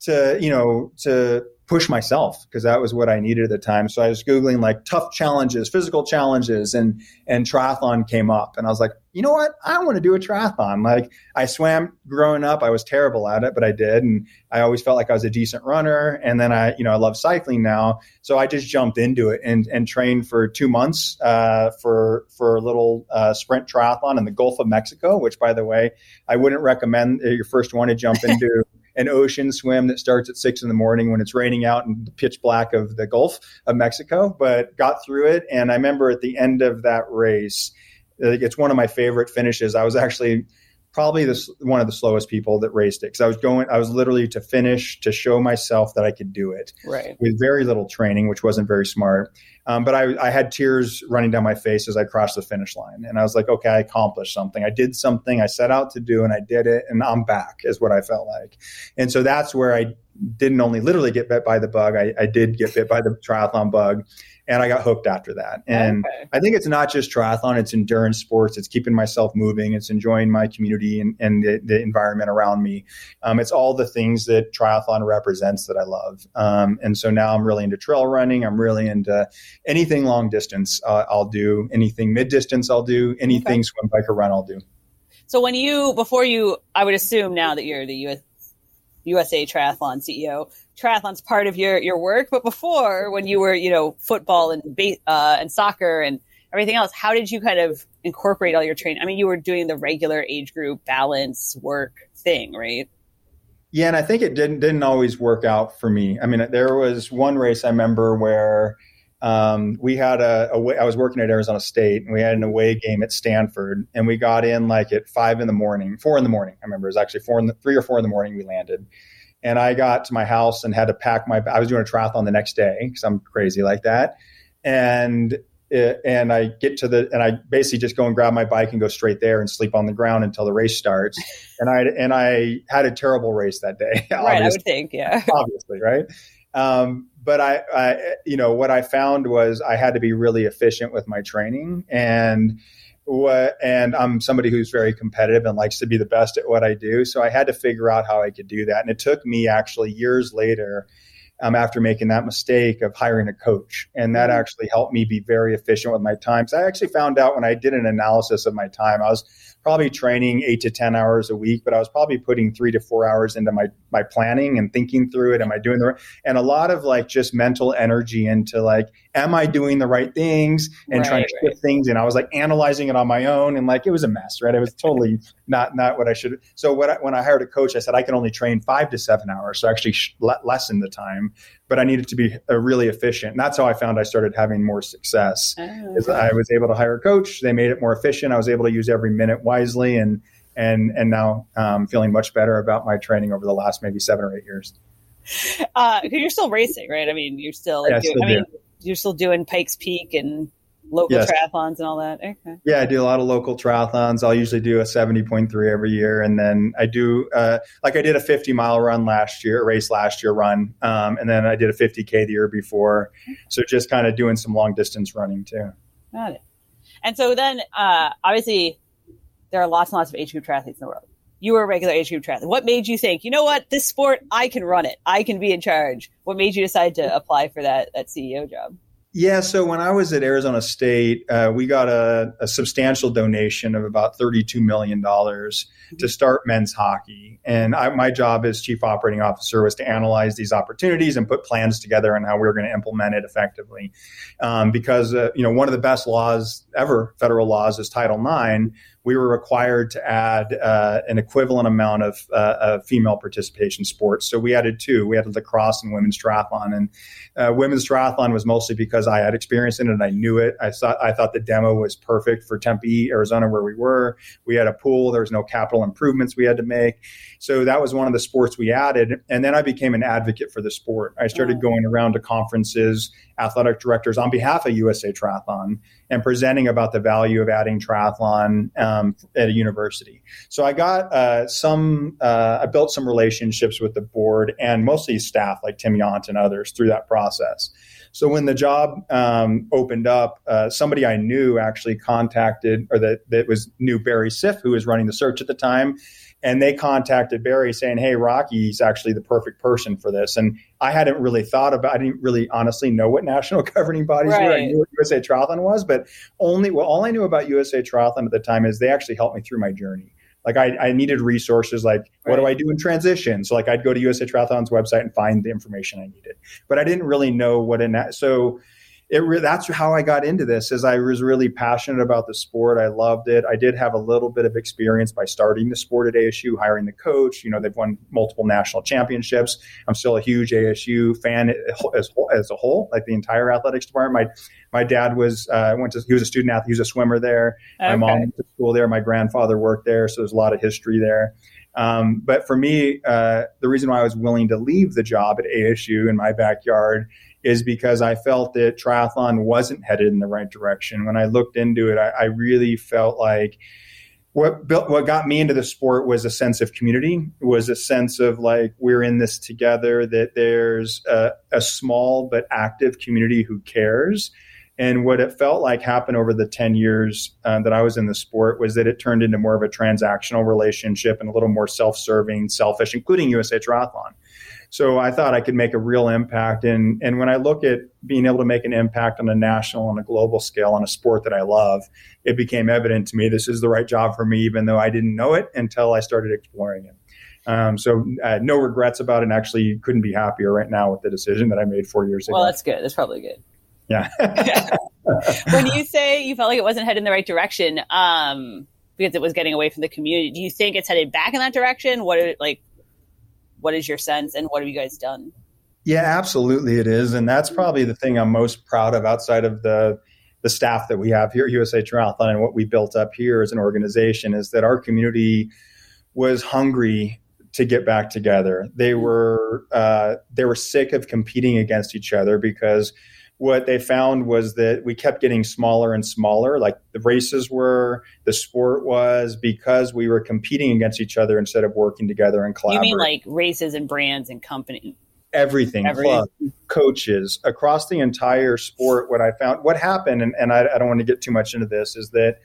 to, you know, to push myself because that was what I needed at the time. So I was Googling like tough challenges, physical challenges and, and triathlon came up and I was like, you know what? I want to do a triathlon. Like I swam growing up. I was terrible at it, but I did. And I always felt like I was a decent runner. And then I, you know, I love cycling now. So I just jumped into it and, and trained for two months, uh, for, for a little, uh, sprint triathlon in the Gulf of Mexico, which by the way, I wouldn't recommend your first one to jump into. An ocean swim that starts at six in the morning when it's raining out in the pitch black of the Gulf of Mexico, but got through it. And I remember at the end of that race, it's one of my favorite finishes. I was actually probably this one of the slowest people that raced it because I was going, I was literally to finish to show myself that I could do it, right? With very little training, which wasn't very smart. Um, but I, I had tears running down my face as I crossed the finish line, and I was like, okay, I accomplished something. I did something I set out to do, and I did it, and I'm back. Is what I felt like, and so that's where I didn't only literally get bit by the bug, I, I did get bit by the triathlon bug and I got hooked after that. And okay. I think it's not just triathlon; it's endurance sports. It's keeping myself moving. It's enjoying my community and, and the, the, environment around me. Um, it's all the things that triathlon represents that I love. Um, and so now I'm really into trail running. I'm really into anything long distance. Uh, I'll do anything mid distance. I'll do anything okay. swim, bike, or run. I'll do. So when you before you, I would assume now that you're the US, USA Triathlon CEO triathlon's part of your your work, but before when you were you know football and uh, and soccer and everything else, how did you kind of incorporate all your training? I mean, you were doing the regular age group balance work thing, right? Yeah, and I think it didn't didn't always work out for me. I mean, there was one race I remember where um, we had a, a. I was working at Arizona State, and we had an away game at Stanford, and we got in like at five in the morning, four in the morning. I remember it was actually four in the three or four in the morning. We landed, and I got to my house and had to pack my. I was doing a triathlon the next day because I'm crazy like that, and and I get to the and I basically just go and grab my bike and go straight there and sleep on the ground until the race starts. and I and I had a terrible race that day. right, I would think, yeah, obviously, right. Um, but I, I, you know, what I found was I had to be really efficient with my training and what, and I'm somebody who's very competitive and likes to be the best at what I do. So I had to figure out how I could do that. And it took me actually years later um, after making that mistake of hiring a coach. And that mm-hmm. actually helped me be very efficient with my time. So I actually found out when I did an analysis of my time, I was probably training eight to 10 hours a week, but I was probably putting three to four hours into my, my planning and thinking through it. Am I doing the right? And a lot of like just mental energy into like, am I doing the right things and right, trying to shift right. things? And I was like analyzing it on my own and like, it was a mess, right? It was totally not, not what I should. So when I, when I hired a coach, I said, I can only train five to seven hours. So I actually sh- lessen the time, but I needed to be uh, really efficient. And that's how I found I started having more success. Oh, is I was able to hire a coach. They made it more efficient. I was able to use every minute wisely and and and now um, feeling much better about my training over the last maybe seven or eight years. Uh, you're still racing, right? I mean, you're still. Yeah, doing, I, I mean, you're still doing Pikes Peak and local yes. triathlons and all that. Okay. Yeah, I do a lot of local triathlons. I'll usually do a 70.3 every year. And then I do, uh, like I did a 50 mile run last year, race last year run. Um, and then I did a 50K the year before. So just kind of doing some long distance running too. Got it. And so then, uh, obviously, there are lots and lots of age group triathletes in the world. You were a regular age group triathlete. What made you think, you know what, this sport, I can run it. I can be in charge. What made you decide to apply for that that CEO job? Yeah, so when I was at Arizona State, uh, we got a, a, substantial donation of about $32 million to start men's hockey. And I, my job as chief operating officer was to analyze these opportunities and put plans together on how we were going to implement it effectively. Um, because, uh, you know, one of the best laws ever, federal laws, is Title IX, we were required to add uh, an equivalent amount of, uh, of, female participation sports. So we added two. We added lacrosse and women's triathlon. And uh, women's triathlon was mostly because I had experience in it and I knew it. I thought I thought the demo was perfect for Tempe, Arizona, where we were. We had a pool. There was no capital improvements we had to make. So that was one of the sports we added. And then I became an advocate for the sport. I started going around to conferences, athletic directors on behalf of USA Triathlon and presenting about the value of adding triathlon um, at a university. So I got uh, some, uh, I built some relationships with the board and mostly staff like Tim Yount and others through that process. So when the job um, opened up, uh, somebody I knew actually contacted, or that that was knew Barry Siff, who was running the search at the time, and they contacted Barry saying, "Hey, Rocky's actually the perfect person for this." And I hadn't really thought about. I didn't really honestly know what national governing bodies right. were. I knew what USA Triathlon was, but only well, all I knew about USA Triathlon at the time is they actually helped me through my journey. Like I, I needed resources like what do I do in transition? So like I'd go to USA Triathlon's website and find the information I needed, but I didn't really know what in that. So it re- that's how I got into this. Is I was really passionate about the sport. I loved it. I did have a little bit of experience by starting the sport at ASU, hiring the coach. You know, they've won multiple national championships. I'm still a huge ASU fan as as a whole, like the entire athletics department. My my dad was uh, went to he was a student athlete. He was a swimmer there. Okay. My mom went to school there. My grandfather worked there, so there's a lot of history there. Um, but for me, uh, the reason why I was willing to leave the job at ASU in my backyard is because I felt that triathlon wasn't headed in the right direction. When I looked into it, I, I really felt like what built what got me into the sport was a sense of community was a sense of like we're in this together that there's a, a, small but active community who cares and what it felt like happened over the 10 years uh, that i was in the sport was that it turned into more of a transactional relationship and a little more self-serving selfish including usa triathlon so I thought I could make a real impact. And, and when I look at being able to make an impact on a national and a global scale on a sport that I love, it became evident to me this is the right job for me, even though I didn't know it until I started exploring it. Um, so uh, no regrets about it. And actually, couldn't be happier right now with the decision that I made four years ago. Well, that's good. That's probably good. Yeah. when you say you felt like it wasn't headed in the right direction, um, because it was getting away from the community, do you think it's headed back in that direction? What are, like what is your sense and what have you guys done? Yeah, absolutely it is. And that's probably the thing I'm most proud of outside of the the staff that we have here at USA Triathlon and what we built up here as an organization is that our community was hungry to get back together. They mm-hmm. were uh, they were sick of competing against each other because what they found was that we kept getting smaller and smaller. Like the races were, the sport was, because we were competing against each other instead of working together and collaborating. You mean like races and brands and company? Everything, everything. Club, coaches across the entire sport. What I found, what happened, and, and I, I don't want to get too much into this, is that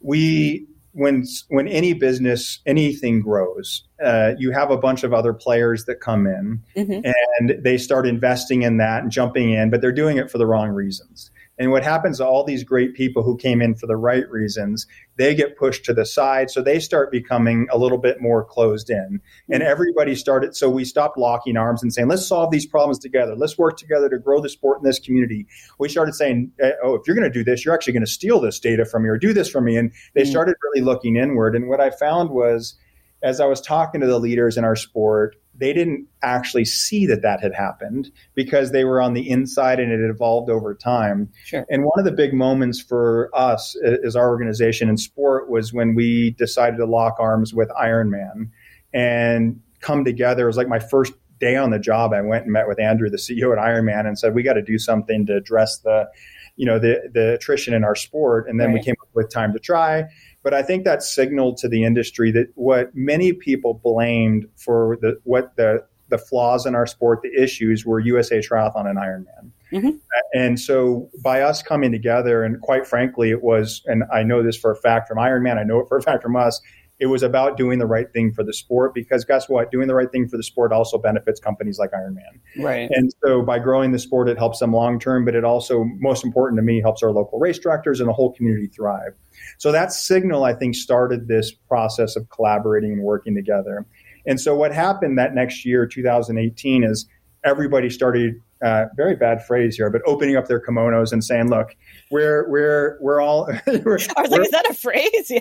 we when when any business anything grows, uh, you have a bunch of other players that come in mm-hmm. and they start investing in that and jumping in, but they're doing it for the wrong reasons. And what happens to all these great people who came in for the right reasons, they get pushed to the side. So they start becoming a little bit more closed in. And everybody started, so we stopped locking arms and saying, let's solve these problems together. Let's work together to grow the sport in this community. We started saying, eh, oh, if you're going to do this, you're actually going to steal this data from me or do this for me. And they mm-hmm. started really looking inward. And what I found was, as I was talking to the leaders in our sport, they didn't actually see that that had happened because they were on the inside and it evolved over time. Sure. And one of the big moments for us as our organization in sport was when we decided to lock arms with Ironman and come together. It was like my first day on the job. I went and met with Andrew, the CEO at Ironman, and said, we got to do something to address the, you know, the, the attrition in our sport. And then right. we came up with Time to Tri but I think that signaled to the industry that what many people blamed for the what the the flaws in our sport, the issues were USA Triathlon and Ironman. Mm-hmm. And so by us coming together, and quite frankly, it was, and I know this for a fact from Ironman, I know it for a fact from us, it was about doing the right thing for the sport because guess what? Doing the right thing for the sport also benefits companies like Ironman. Right. And so by growing the sport, it helps them long term, but it also, most important to me, helps our local race directors and the whole community thrive. So that signal, I think, started this process of collaborating and working together. And so what happened that next year, 2018, is everybody started uh, very bad phrase here, but opening up their kimonos and saying, "Look, we're we're we're all." we're, I was like, "Is that a phrase?" Yeah.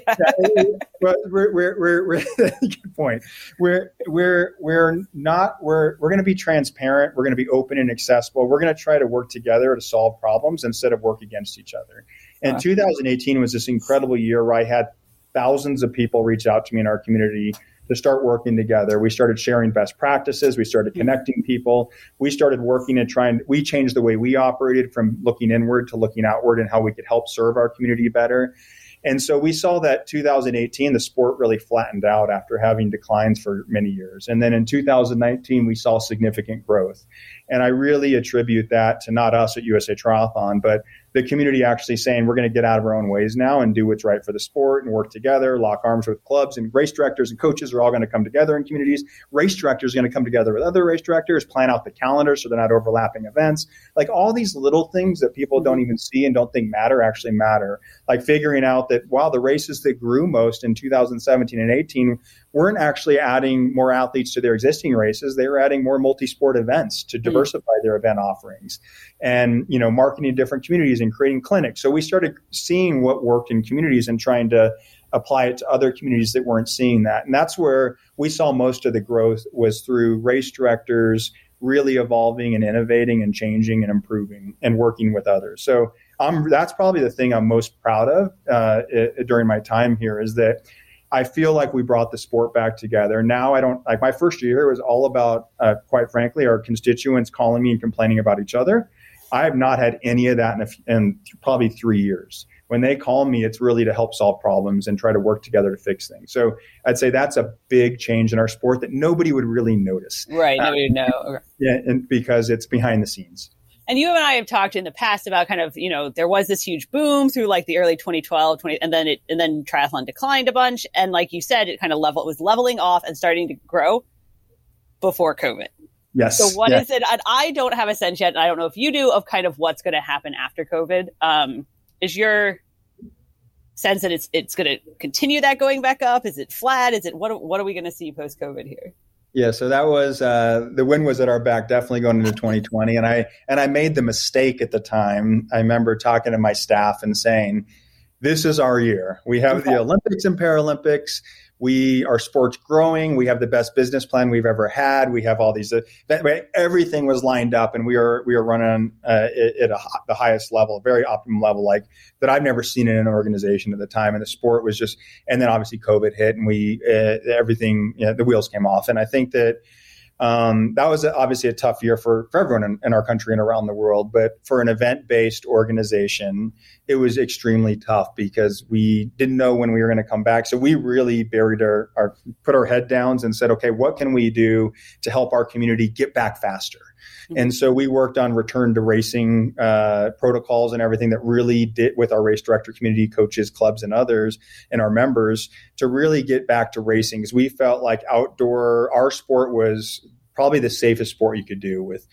yeah we're, we're, we're, we're good point. We're we're we're not we're we're going to be transparent. We're going to be open and accessible. We're going to try to work together to solve problems instead of work against each other. And wow. 2018 was this incredible year where I had thousands of people reach out to me in our community to start working together. We started sharing best practices. We started connecting people. We started working and trying, we changed the way we operated from looking inward to looking outward and how we could help serve our community better. And so we saw that 2018, the sport really flattened out after having declines for many years. And then in 2019, we saw significant growth. And I really attribute that to not us at USA Triathlon, but the community actually saying we're going to get out of our own ways now and do what's right for the sport and work together, lock arms with clubs and race directors and coaches are all going to come together in communities. Race directors are going to come together with other race directors, plan out the calendar so they're not overlapping events. Like all these little things that people don't mm-hmm. even see and don't think matter actually matter. Like figuring out that while the races that grew most in 2017 and 18 weren't actually adding more athletes to their existing races. They were adding more multi-sport events to. Diversify their event offerings and, you know, marketing different communities and creating clinics. So we started seeing what worked in communities and trying to apply it to other communities that weren't seeing that. And that's where we saw most of the growth was through race directors really evolving and innovating and changing and improving and working with others. So um, that's probably the thing I'm most proud of uh, it, during my time here is that I feel like we brought the sport back together. Now I don't like my first year was all about, uh, quite frankly, our constituents calling me and complaining about each other. I have not had any of that in, a, in probably three years. When they call me, it's really to help solve problems and try to work together to fix things. So I'd say that's a big change in our sport that nobody would really notice. Right. Nobody uh, know. Okay. Yeah, and because it's behind the scenes and you and I have talked in the past about kind of, you know, there was this huge boom through like the early 2012, 20, and then it, and then triathlon declined a bunch. And like you said, it kind of level, it was leveling off and starting to grow before COVID. Yes. So what is it? And I don't have a sense yet. And I don't know if you do of kind of what's going to happen after COVID. Um, is your sense that it's, it's going to continue that going back up? Is it flat? Is it, what, what are we going to see post COVID here? Yeah, so that was uh, the wind was at our back, definitely going into 2020, and I and I made the mistake at the time. I remember talking to my staff and saying, "This is our year. We have the Olympics and Paralympics we our sports growing. We have the best business plan we've ever had. We have all these uh, that, everything was lined up and we are we are running uh, at a, the highest level very optimum level like that i've never seen in an organization at the time. And the sport was just and then obviously covid hit and we uh, everything you know, the wheels came off. And i think that um, that was obviously a tough year for, for everyone in, in our country and around the world. But for an event based organization, it was extremely tough because we didn't know when we were going to come back. So we really buried our, our put our head downs and said, okay, what can we do to help our community get back faster? Mm-hmm. And so we worked on return to racing uh, protocols and everything that really did with our race director community, coaches, clubs, and others, and our members to really get back to racing because we felt like outdoor, our sport was probably the safest sport you could do with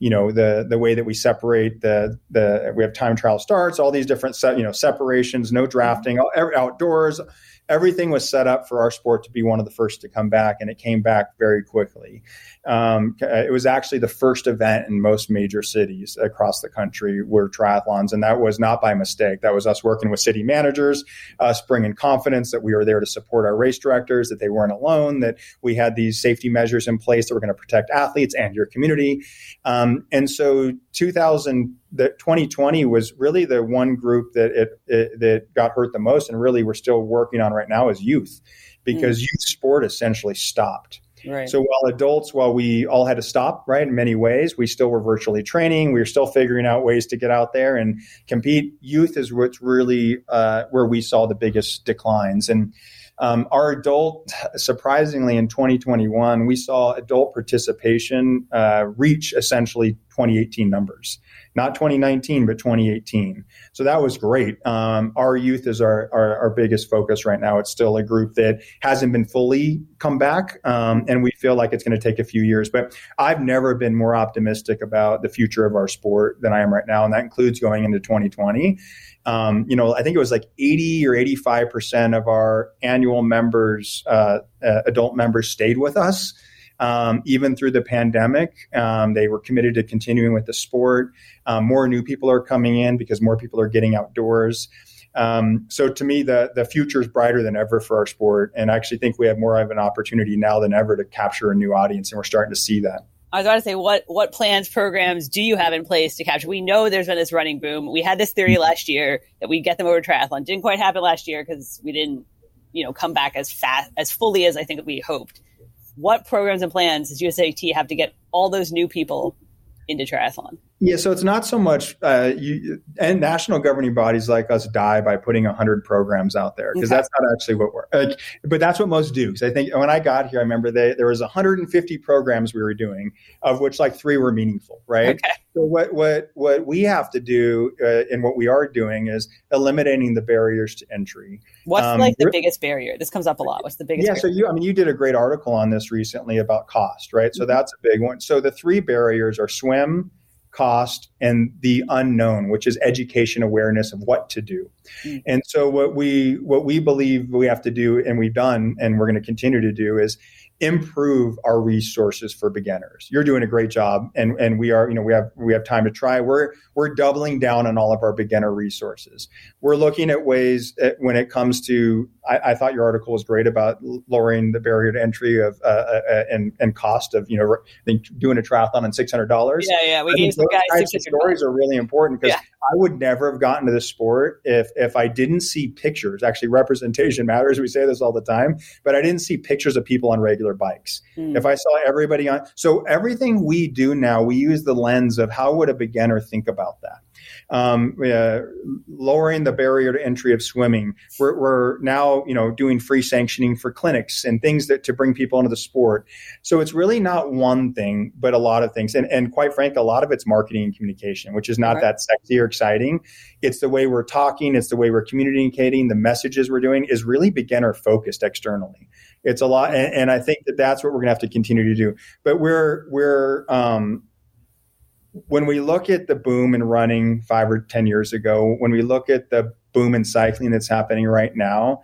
you know the the way that we separate the the we have time trial starts all these different set you know separations no drafting mm-hmm. outdoors everything was set up for our sport to be one of the first to come back, and it came back very quickly. Um, it was actually the first event in most major cities across the country were triathlons, and that was not by mistake. That was us working with city managers, us bringing confidence that we were there to support our race directors, that they weren't alone, that we had these safety measures in place that were going to protect athletes and your community. Um, and so 2000 that 2020 was really the one group that it, it, that got hurt the most and really we're still working on right now is youth because mm. youth sport essentially stopped. Right. so while adults while we all had to stop right in many ways we still were virtually training. We were still figuring out ways to get out there and compete. Youth is what's really uh, where we saw the biggest declines. And um, our adult, surprisingly, in 2021, we saw adult participation uh, reach essentially 2018 numbers not 2019, but 2018. So that was great. Um, our youth is our, our, our, biggest focus right now. It's still a group that hasn't been fully come back, um, and we feel like it's going to take a few years. But I've never been more optimistic about the future of our sport than I am right now, and that includes going into 2020. Um, you know, I think it was like 80 or 85 percent of our annual members, uh, uh, adult members, stayed with us um, even through the pandemic. Um, they were committed to continuing with the sport. Um, more new people are coming in because more people are getting outdoors. Um, so to me, the the future is brighter than ever for our sport, and I actually think we have more of an opportunity now than ever to capture a new audience, and we're starting to see that. I was about to say, what what plans, programs do you have in place to capture? We know there's been this running boom. We had this theory mm-hmm. last year that we'd get them over triathlon. Didn't quite happen last year because we didn't, you know, come back as fast as fully as I think we hoped what programs and plans does USAT have to get all those new people into triathlon? Yeah, so it's not so much, uh, you, and national governing bodies like us die by putting 100 programs out there because okay. that's not actually what we're, like, but that's what most do. Because I think when I got here, I remember they, there was 150 programs we were doing, of which like three were meaningful, right? Okay. So what what what we have to do, uh, and what we are doing is eliminating the barriers to entry. What's um, like the biggest barrier? This comes up a lot. What's the biggest? Yeah, barrier? so you, I mean, you did a great article on this recently about cost, right? So mm-hmm. that's a big one. So the three barriers are swim cost and the unknown which is education awareness of what to do mm-hmm. and so what we what we believe we have to do and we've done and we're going to continue to do is improve our resources for beginners. You're doing a great job and and we are, you know, we have we have Time to Tri. We're we're doubling down on all of our beginner resources. We're looking at ways at, when it comes to I, I, thought your article was great about lowering the barrier to entry of uh, uh, uh and and cost of, you know, doing a triathlon on $600. Yeah, yeah, we gave some guys stories are really important because yeah. I would never have gotten to the sport if if I didn't see pictures. Actually, representation matters. We say this all the time, but I didn't see pictures of people on regular bikes. Mm. If I saw everybody on, so everything we do now, we use the lens of how would a beginner think about that um, uh, lowering the barrier to entry of swimming. We're, we're, now, you know, doing free sanctioning for clinics and things that to bring people into the sport. So it's really not one thing, but a lot of things. And, and quite frank, a lot of it's marketing and communication, which is not right. that sexy or exciting. It's the way we're talking. It's the way we're communicating. The messages we're doing is really beginner focused externally. It's a lot, and, and I think that that's what we're going to have to continue to do. But we're we're um, when we look at the boom in running five or 10 years ago, when we look at the boom in cycling that's happening right now,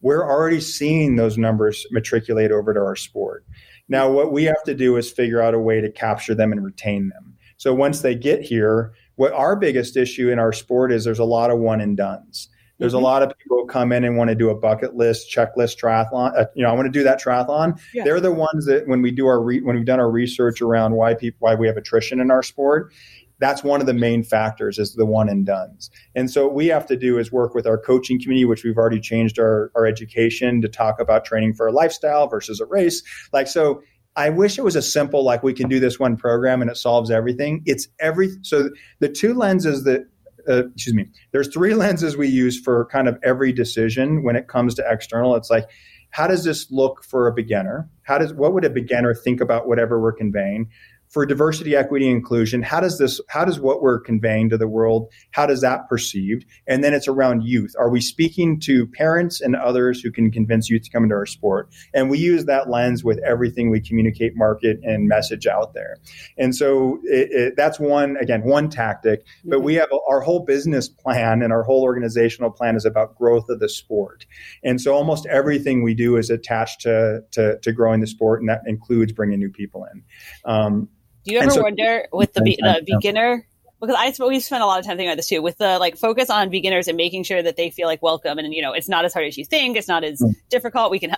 we're already seeing those numbers matriculate over to our sport. Now, what we have to do is figure out a way to capture them and retain them. So once they get here, what our biggest issue in our sport is there's a lot of one and dones. There's mm-hmm. a lot of people who come in and want to do a bucket list, checklist triathlon. Uh, you know, I want to do that triathlon. Yeah. They're the ones that when we do our re- when we've done our research around why people why we have attrition in our sport, that's one of the main factors is the one and dones. And so what we have to do is work with our coaching community, which we've already changed our, our education to talk about training for a lifestyle versus a race. Like so I wish it was a simple like we can do this one program and it solves everything. It's every so the two lenses that uh, excuse me. There's three lenses we use for kind of every decision when it comes to external. It's like how does this look for a beginner? How does what would a beginner think about whatever we're conveying? For diversity, equity, inclusion, how does this, how does what we're conveying to the world, how does that perceived? And then it's around youth. Are we speaking to parents and others who can convince youth to come into our sport? And we use that lens with everything we communicate, market, and message out there. And so it, it, that's one, again, one tactic. But mm-hmm. we have our whole business plan and our whole organizational plan is about growth of the sport. And so almost everything we do is attached to, to, to growing the sport, and that includes bringing new people in. Um, do you ever so, wonder with the, the beginner? Because I we spend a lot of time thinking about this too, with the like focus on beginners and making sure that they feel like welcome, and you know, it's not as hard as you think, it's not as mm. difficult. We can.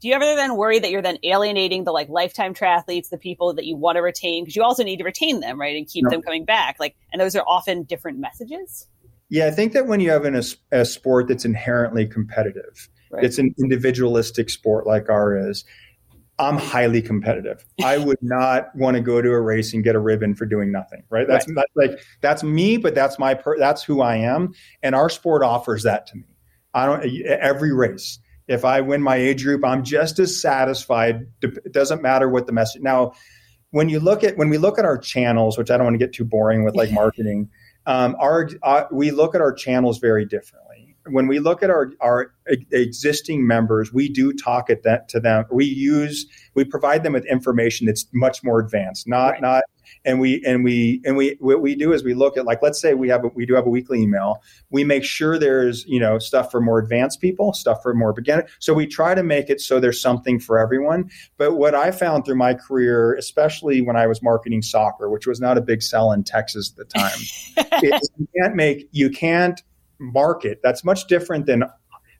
Do you ever then worry that you're then alienating the like lifetime triathletes, the people that you want to retain, because you also need to retain them, right, and keep no. them coming back? Like, and those are often different messages. Yeah, I think that when you have an, a, a sport that's inherently competitive, right. it's an individualistic sport like ours is I'm highly competitive. I would not want to go to a race and get a ribbon for doing nothing. Right? That's, right. that's like that's me, but that's my per, that's who I am, and our sport offers that to me. I don't every race. If I win my age group, I'm just as satisfied. It doesn't matter what the message. Now, when you look at when we look at our channels, which I don't want to get too boring with like marketing, um, our uh, we look at our channels very differently when we look at our our existing members, we do talk at that to them. We use we provide them with information that's much more advanced, not right. not and we and we and we what we do is we look at like let's say we have a, we do have a weekly email we make sure there's you know stuff for more advanced people stuff for more beginner so we try to make it so there's something for everyone but what i found through my career especially when i was marketing soccer which was not a big sell in texas at the time is you can't make you can't market that's much different than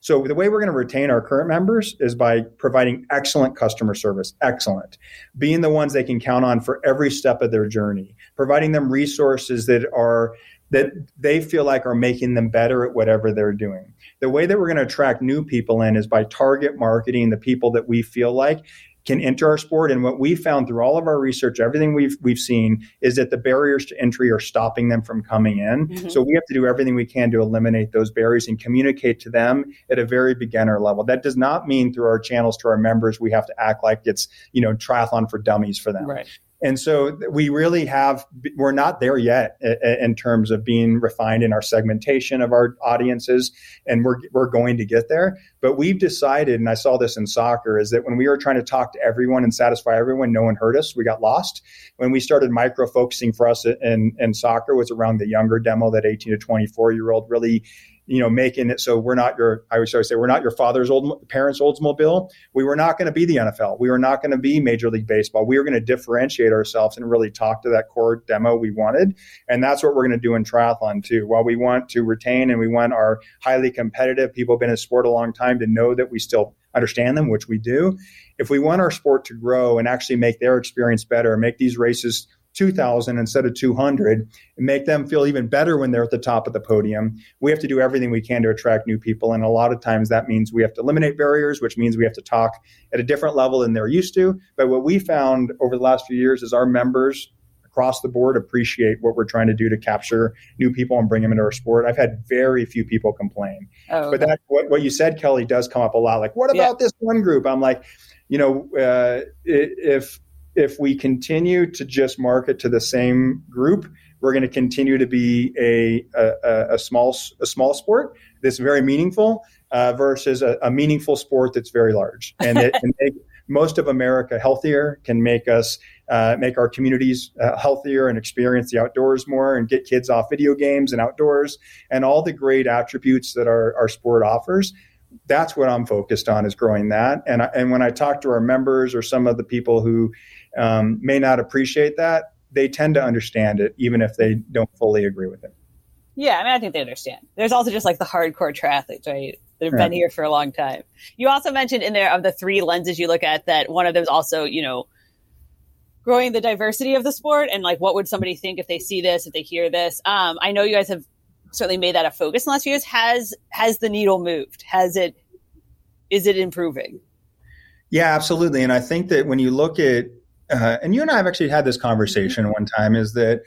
so the way we're going to retain our current members is by providing excellent customer service, excellent, being the ones they can count on for every step of their journey, providing them resources that are that they feel like are making them better at whatever they're doing. The way that we're going to attract new people in is by target marketing the people that we feel like can enter our sport. And what we found through all of our research, everything we've we've seen is that the barriers to entry are stopping them from coming in. Mm-hmm. So we have to do everything we can to eliminate those barriers and communicate to them at a very beginner level. That does not mean through our channels to our members we have to act like it's you know triathlon for dummies for them. Right. And so we really have, we're not there yet in terms of being refined in our segmentation of our audiences. And we're, we're going to get there. But we've decided, and I saw this in soccer, is that when we were trying to talk to everyone and satisfy everyone, no one heard us. We got lost. When we started micro focusing for us in, in soccer was around the younger demo, that 18 to 24 year old really you know, making it so we're not your, I always say, we're not your father's old parents' Oldsmobile. We were not going to be the NFL. We were not going to be Major League Baseball. We were going to differentiate ourselves and really talk to that core demo we wanted. And that's what we're going to do in triathlon too. While we want to retain and we want our highly competitive people who've been in sport a long time to know that we still understand them, which we do. If we want our sport to grow and actually make their experience better, make these races 2000 instead of 200 and make them feel even better when they're at the top of the podium. We have to do everything we can to attract new people. And a lot of times that means we have to eliminate barriers, which means we have to talk at a different level than they're used to. But what we found over the last few years is our members across the board appreciate what we're trying to do to capture new people and bring them into our sport. I've had very few people complain. Oh, okay. But that what, what you said, Kelly, does come up a lot. Like, what about yeah. this one group? I'm like, you know, uh, if if we continue to just market to the same group, we're going to continue to be a, a, a small a small sport that's very meaningful uh, versus a, a, meaningful sport that's very large, and it can make most of America healthier, can make us uh, make our communities uh, healthier and experience the outdoors more, and get kids off video games and outdoors, and all the great attributes that our, our sport offers that's what I'm focused on is growing that. And I, and when I talk to our members or some of the people who um, may not appreciate that, they tend to understand it, even if they don't fully agree with it. Yeah, I mean, I think they understand. There's also just like the hardcore triathletes, right? That have been here for a long time. You also mentioned in there of the three lenses you look at that one of them is also, you know, growing the diversity of the sport and like what would somebody think if they see this, if they hear this. Um, I know you guys have certainly made that a focus in the last few years. Has has the needle moved? Has it? Is it improving? Yeah, absolutely. And I think that when you look at, uh, and you and I have actually had this conversation one time, is that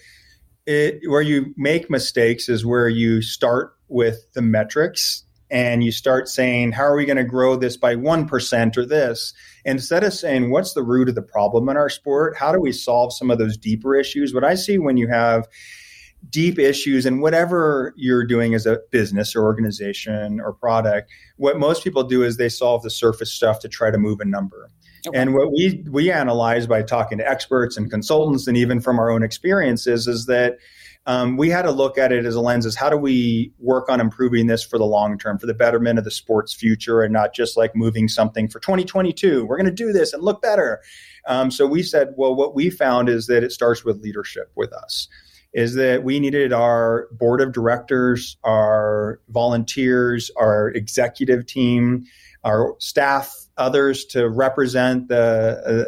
it, where you make mistakes is where you start with the metrics and you start saying, how are we going to grow this by 1% or this? Instead of saying, what's the root of the problem in our sport? How do we solve some of those deeper issues? What I see when you have deep issues and whatever you're doing as a business or organization or product, what most people do is they solve the surface stuff to try to move a number. And what we we analyze by talking to experts and consultants and even from our own experiences is that um, we had to look at it as a lens as how do we work on improving this for the long term, for the betterment of the sport's future, and not just like moving something for 2022. We're going to do this and look better. Um, so we said, well, what we found is that it starts with leadership with us is that we needed our board of directors, our volunteers, our executive team, our staff, others to represent the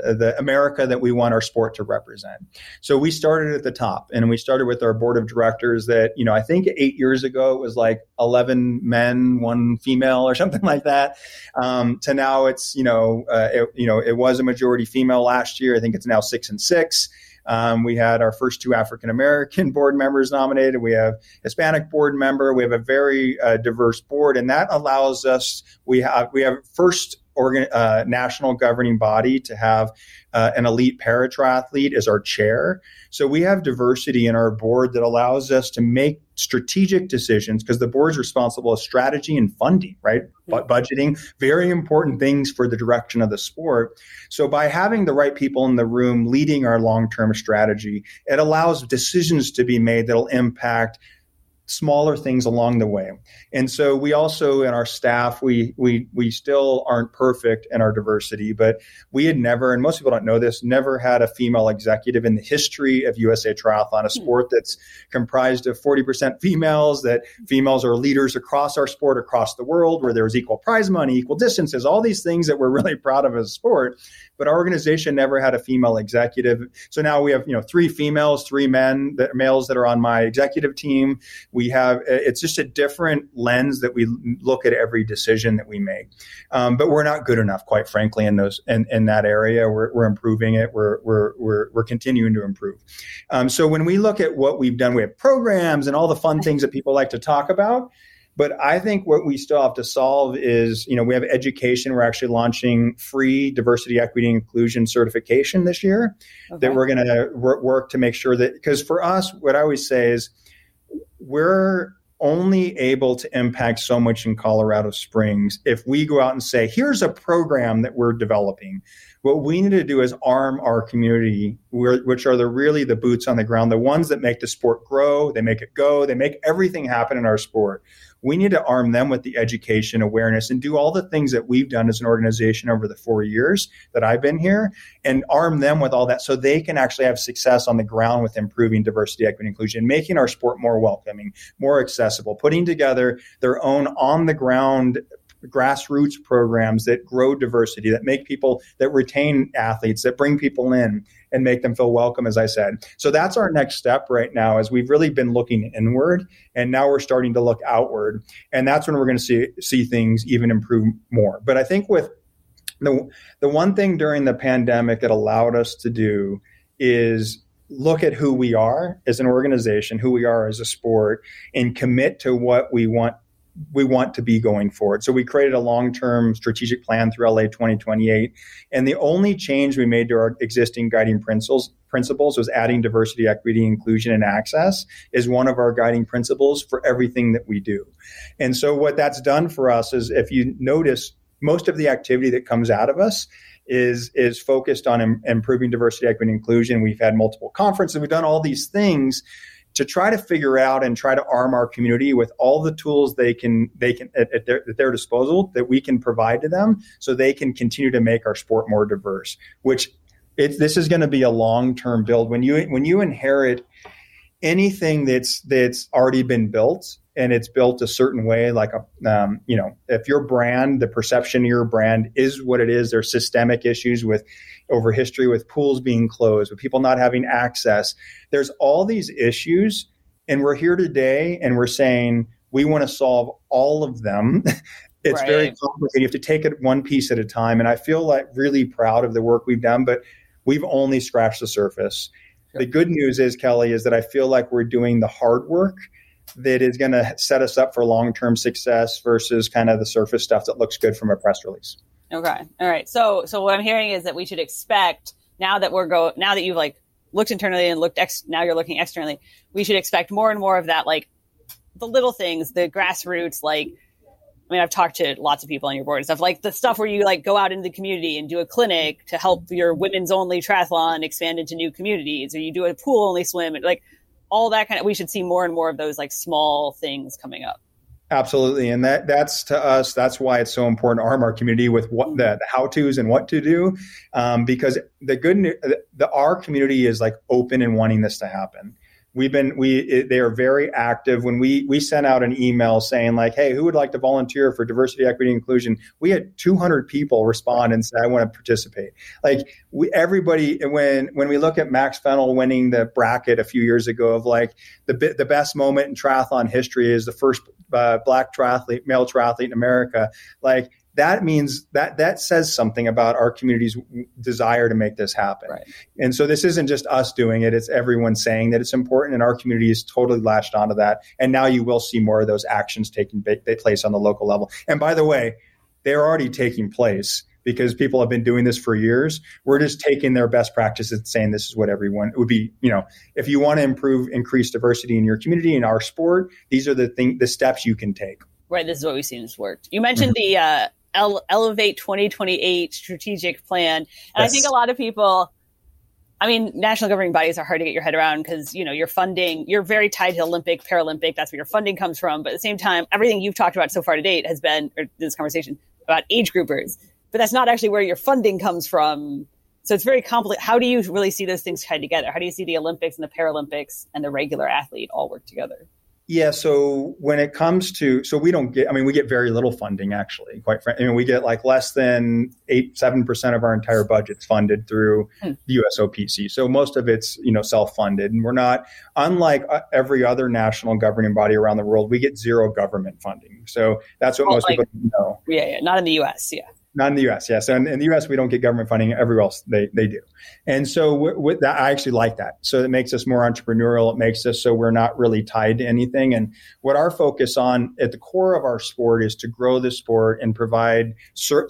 uh, the America that we want our sport to represent. So we started at the top, and we started with our board of directors. That you know, I think eight years ago it was like eleven men, one female, or something like that. Um, to now it's you know, uh, it, you know, it was a majority female last year. I think it's now six and six. Um, we had our first two African American board members nominated. We have Hispanic board member. We have a very uh, diverse board, and that allows us. We have we have first organ, uh, national governing body to have uh, an elite para triathlete as our chair. So we have diversity in our board that allows us to make strategic decisions because the board is responsible for strategy and funding, right? Mm-hmm. budgeting, very important things for the direction of the sport. So by having the right people in the room leading our long-term strategy, it allows decisions to be made that'll impact smaller things along the way. And so we also in our staff we we we still aren't perfect in our diversity, but we had never and most people don't know this, never had a female executive in the history of USA Triathlon, a hmm. sport that's comprised of 40% females, that females are leaders across our sport across the world where there's equal prize money, equal distances, all these things that we're really proud of as a sport but our organization never had a female executive. So now we have, you know, three females, three men, that, males that are on my executive team. We have, it's just a different lens that we look at every decision that we make. Um, but we're not good enough, quite frankly, in those, in, in that area. We're, we're improving it. We're, we're, we're, we're continuing to improve. Um, so when we look at what we've done, we have programs and all the fun things that people like to talk about. But I think what we still have to solve is, you know, we have education. We're actually launching free diversity, equity, and inclusion certification this year okay. that we're going to work to make sure that, because for us, what I always say is we're only able to impact so much in Colorado Springs if we go out and say, here's a program that we're developing. What we need to do is arm our community, which are the really the boots on the ground, the ones that make the sport grow, they make it go, they make everything happen in our sport we need to arm them with the education awareness and do all the things that we've done as an organization over the four years that I've been here and arm them with all that so they can actually have success on the ground with improving diversity, equity, inclusion, making our sport more welcoming, more accessible, putting together their own on the ground grassroots programs that grow diversity, that make people, that retain athletes, that bring people in and make them feel welcome, as I said. So that's our next step right now, as we've really been looking inward and now we're starting to look outward. And that's when we're going to see, see things even improve more. But I think with the, the one thing during the pandemic that allowed us to do is look at who we are as an organization, who we are as a sport, and commit to what we want we want to be going forward. So we created a long-term strategic plan through LA 2028. And the only change we made to our existing guiding principles principles was adding diversity, equity, inclusion, and access is one of our guiding principles for everything that we do. And so what that's done for us is if you notice most of the activity that comes out of us is is focused on Im- improving diversity, equity, and inclusion. We've had multiple conferences. We've done all these things to try to figure out and try to arm our community with all the tools they can they can at, at, their, at their disposal that we can provide to them so they can continue to make our sport more diverse which it, this is going to be a long-term build. When you when you inherit anything that's that's already been built and it's built a certain way like a um, you know if your brand the perception of your brand is what it is there's systemic issues with over history with pools being closed with people not having access there's all these issues and we're here today and we're saying we want to solve all of them it's right. very complicated. You have to take it one piece at a time. And I feel like really proud of the work we've done, but we've only scratched the surface. The good news is, Kelly, is that I feel like we're doing the hard work that is going to set us up for long term success versus kind of the surface stuff that looks good from a press release. Okay. All right. So, so what I'm hearing is that we should expect now that we're go now that you've like looked internally and looked ex- now you're looking externally, we should expect more and more of that, like the little things, the grassroots, like I mean, I've talked to lots of people on your board and stuff like the stuff where you like go out into the community and do a clinic to help your women's only triathlon expand into new communities, or you do a pool only swim, and like all that kind of. We should see more and more of those like small things coming up. Absolutely, and that that's to us. That's why it's so important to arm our community with what the, the how tos and what to do, um, because the good the, the our community is like open and wanting this to happen we've been we they are very active. When we we sent out an email saying like hey who would like to volunteer for diversity equity inclusion? We had 200 people respond and say i want to participate. Like we everybody when when we look at Max Fenell winning the bracket a few years ago of like the the best moment in triathlon history is the first uh, black triathlete male triathlete in america. Like that means that that says something about our community's desire to make this happen. Right. And so this isn't just us doing it; it's everyone saying that it's important, and our community is totally latched onto that. And now you will see more of those actions taking place on the local level. And by the way, they're already taking place because people have been doing this for years. We're just taking their best practices and saying this is what everyone would be. You know, if you want to improve, increase diversity in your community in our sport, these are the thing, the steps you can take. Right. This is what we've seen has worked. You mentioned mm-hmm. the uh, Ele- Elevate 2028 strategic plan. And yes. I think a lot of people, I mean, national governing bodies are hard to get your head around because, you know, you're funding, you're very tied to Olympic, Paralympic. That's where your funding comes from. But at the same time, everything you've talked about so far to date has been, or this conversation about age groupers, but that's not actually where your funding comes from. So it's very complicated. How do you really see those things tied together? How do you see the Olympics and the Paralympics and the regular athlete all work together? Yeah, so when it comes to, so we don't get, I mean, we get very little funding actually, quite frankly. I mean, we get like less than eight, 7% of our entire budget's funded through hmm. the USOPC. So most of it's, you know, self funded. And we're not, unlike uh, every other national governing body around the world, we get zero government funding. So that's what well, most like, people know. Yeah, yeah, not in the US. Yeah. Not in the U.S. Yes, and in the U.S. we don't get government funding. Everywhere else they they do, and so with that, I actually like that. So it makes us more entrepreneurial. It makes us so we're not really tied to anything. And what our focus on at the core of our sport is to grow the sport and provide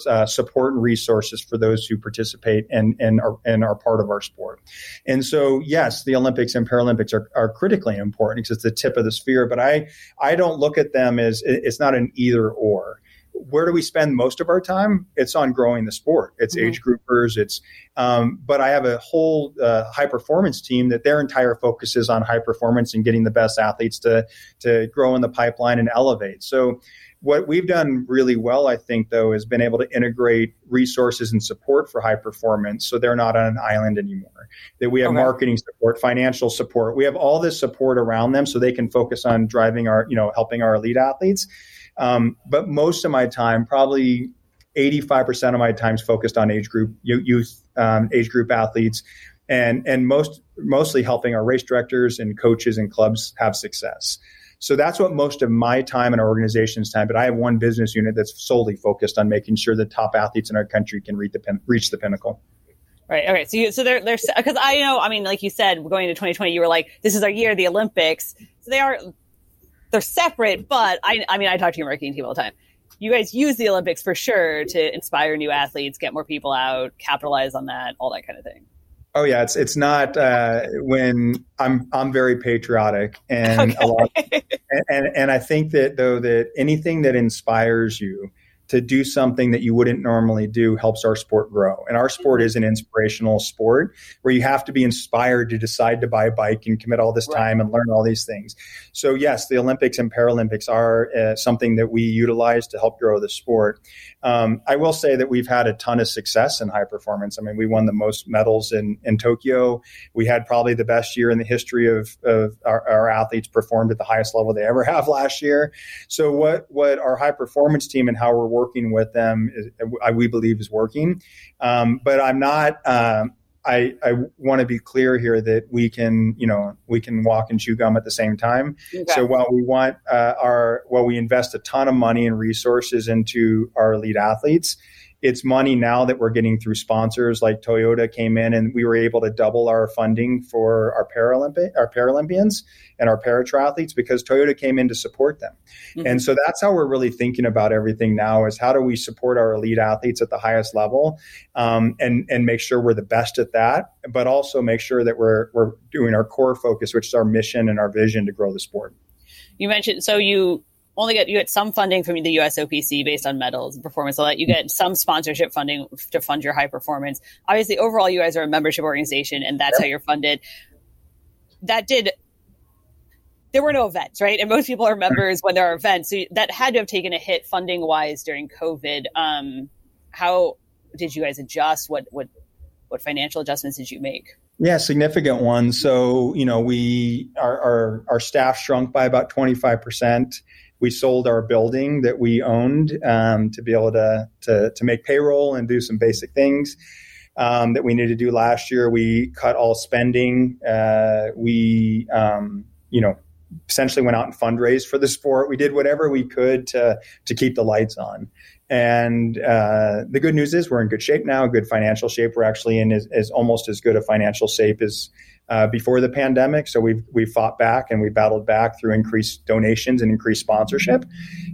uh, support and resources for those who participate and and are and are part of our sport. And so yes, the Olympics and Paralympics are, are critically important because it's the tip of the sphere. But I I don't look at them as it's not an either or where do we spend most of our time? It's on growing the sport. It's mm-hmm. age groupers. It's, um, but I have a whole uh, high performance team that their entire focus is on high performance and getting the best athletes to to grow in the pipeline and elevate. So, what we've done really well, I think, though, is been able to integrate resources and support for high performance, so they're not on an island anymore. That we have okay. marketing support, financial support. We have all this support around them, so they can focus on driving our, you know, helping our elite athletes um, but most of my time, probably 85% of my time is focused on age group youth, um, age group athletes, and and most mostly helping our race directors and coaches and clubs have success. So that's what most of my time and our organization's time. But I have one business unit that's solely focused on making sure the top athletes in our country can reach the pin- reach the pinnacle. Right. Okay. So you, so they're they're because I know. I mean, like you said, going into 2020, you were like, "This is our year, the Olympics." So they are they're separate, but I, I mean, I talk to your marketing team all the time. You guys use the Olympics for sure to inspire new athletes, get more people out, capitalize on that, all that kind of thing. Oh yeah, it's it's not uh, when I'm I'm very patriotic and okay. a lot, and, and and I think that though that anything that inspires you to do something that you wouldn't normally do helps our sport grow. And our sport is an inspirational sport where you have to be inspired to decide to buy a bike and commit all this time and learn all these things. So, yes, the Olympics and Paralympics are uh, something that we utilize to help grow the sport. Um, I will say that we've had a ton of success in high performance. I mean, we won the most medals in, in Tokyo. We had probably the best year in the history of, of our, our athletes performed at the highest level they ever have last year. So, what, what our high performance team and how we're working with them, is, we believe is working. Um, but I'm not. Uh, I, I want to be clear here that we can, you know, we can walk and chew gum at the same time. Okay. So while we want uh, our, while we invest a ton of money and resources into our elite athletes, it's money now that we're getting through sponsors like Toyota came in and we were able to double our funding for our Paralympic our Paralympians and our paratriathletes because Toyota came in to support them. Mm-hmm. And so that's how we're really thinking about everything now is how do we support our elite athletes at the highest level um, and and make sure we're the best at that, but also make sure that we're we're doing our core focus, which is our mission and our vision to grow the sport. You mentioned so you only get you get some funding from the USOPC based on medals and performance. So that you get some sponsorship funding to fund your high performance. Obviously, overall, you guys are a membership organization, and that's how you're funded. That did. There were no events, right? And most people are members when there are events. So that had to have taken a hit funding wise during COVID. Um, how did you guys adjust? What what what financial adjustments did you make? Yeah, significant ones. So, you know, we our our, our staff shrunk by about 25% we sold our building that we owned um, to be able to, to, to make payroll and do some basic things um, that we needed to do last year. We cut all spending. Uh, we um, you know essentially went out and fundraised for the sport. We did whatever we could to to keep the lights on. And uh, the good news is we're in good shape now, good financial shape. We're actually in is, is almost as good a financial shape as uh, before the pandemic. So we've we fought back and we battled back through increased donations and increased sponsorship.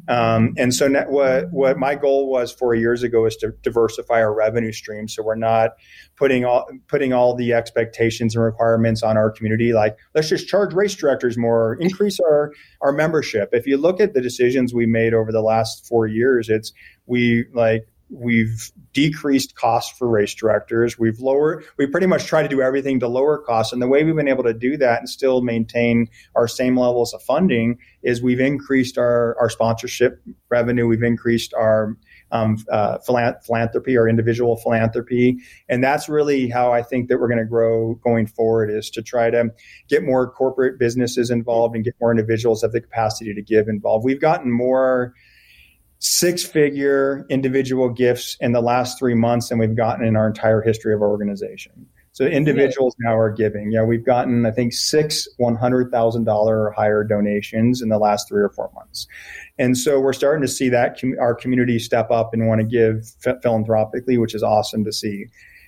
Um, and so net, what what my goal was four years ago is to diversify our revenue stream. So we're not putting all putting all the expectations and requirements on our community. Like let's just charge race directors more, increase our our membership. If you look at the decisions we made over the last four years, it's we like we've decreased costs for race directors. We've lowered, we pretty much try to do everything to lower costs. And the way we've been able to do that and still maintain our same levels of funding is we've increased our, our sponsorship revenue. We've increased our um, uh, philanthropy or individual philanthropy. And that's really how I think that we're going to grow going forward is to try to get more corporate businesses involved and get more individuals have the capacity to give involved. We've gotten more six figure individual gifts in the last three months than we've gotten in our entire history of our organization. So individuals now are giving. Yeah, we've gotten, I think, six $100,000 or higher donations in the last three or four months. And so we're starting to see that com- our community step up and want to give philanthropically, which is awesome to see.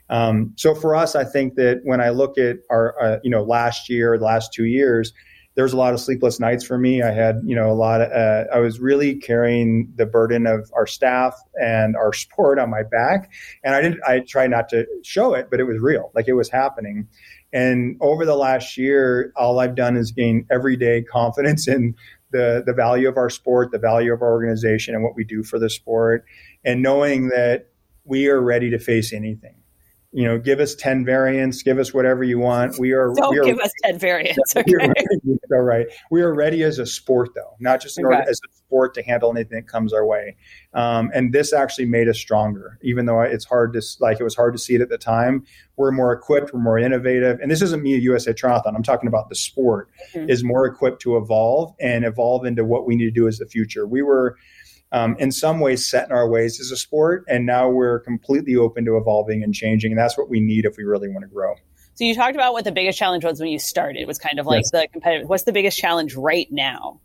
Um, so for us, I think that when I look at our, uh, you know, last year, the last two years, there was a lot of sleepless nights for me. I had, you know, a lot of, uh, I was really carrying the burden of our staff and our sport on my back. And I didn't, I tried not to show it, but it was real. Like it was happening. And over the last year, all I've done is gain everyday confidence in the, the value of our sport, the value of our organization and what we do for the sport. And knowing that we are ready to face anything you know, give us 10 variants, give us whatever you want. We are, Don't we are, give us 10 variants. Okay. All right. We are ready as a sport, though, not just okay. as a sport to handle anything that comes our way. Um, and this actually made us stronger, even though it's hard to, like, it was hard to see it at the time. We're more equipped, we're more innovative. And this isn't me, a USA Triathlon. I'm talking about the sport mm-hmm. is more equipped to evolve and evolve into what we need to do as the future. We were, um, in some ways set in our ways as a sport. And now we're completely open to evolving and changing. And that's what we need if we really want to grow. So you talked about what the biggest challenge was when you started. It was kind of like yes. the competitive. What's the biggest challenge right now?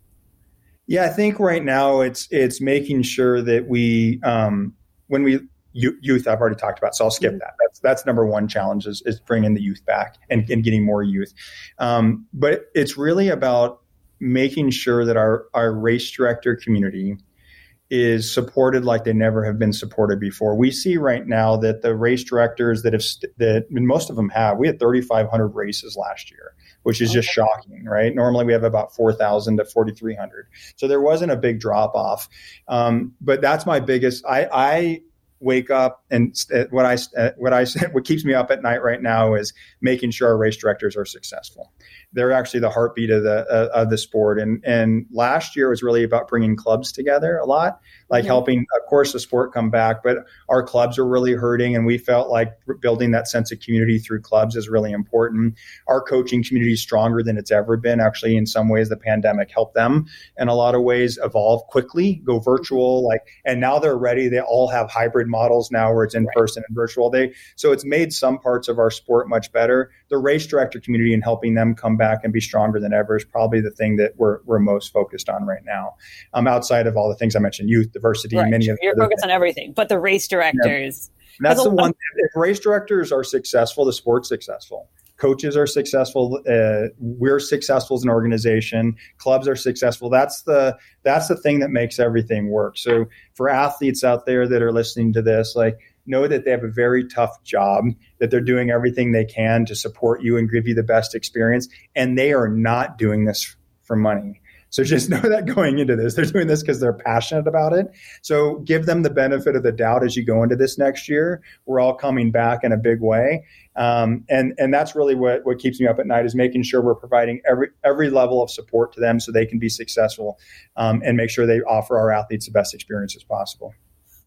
Yeah, I think right now it's it's making sure that we um, when we youth I've already talked about, so I'll skip mm-hmm. that. That's that's number one challenge is, is bringing the youth back and, and getting more youth. Um, but it's really about making sure that our our race director community is supported like they never have been supported before. We see right now that the race directors that have st- that most of them have. We had 3,500 races last year, which is okay. just shocking, right? Normally we have about 4,000 to 4,300, so there wasn't a big drop off. Um, but that's my biggest. I, I wake up and what I what I what keeps me up at night right now is making sure our race directors are successful they're actually the heartbeat of the uh, of the sport. And and last year was really about bringing clubs together a lot, like mm-hmm. helping, of course, the sport come back. But our clubs are really hurting, and we felt like building that sense of community through clubs is really important. Our coaching community is stronger than it's ever been. Actually, in some ways, the pandemic helped them in a lot of ways evolve quickly, go virtual, like, and now they're ready. They all have hybrid models now where it's in person and virtual. They so it's made some parts of our sport much better. The race director community and helping them come back and be stronger than ever is probably the thing that we're we're most focused on right now. Um, outside of all the things I mentioned, youth diversity, right. many of you're focused on everything, but the race directors. Yeah. That's the one. If race directors are successful, the sport's successful coaches are successful uh, we're successful as an organization clubs are successful that's the that's the thing that makes everything work so for athletes out there that are listening to this like know that they have a very tough job that they're doing everything they can to support you and give you the best experience and they are not doing this for money so just know that going into this, they're doing this because they're passionate about it. So give them the benefit of the doubt as you go into this next year. We're all coming back in a big way. Um, and and that's really what, what keeps me up at night is making sure we're providing every every level of support to them so they can be successful um, and make sure they offer our athletes the best experience as possible.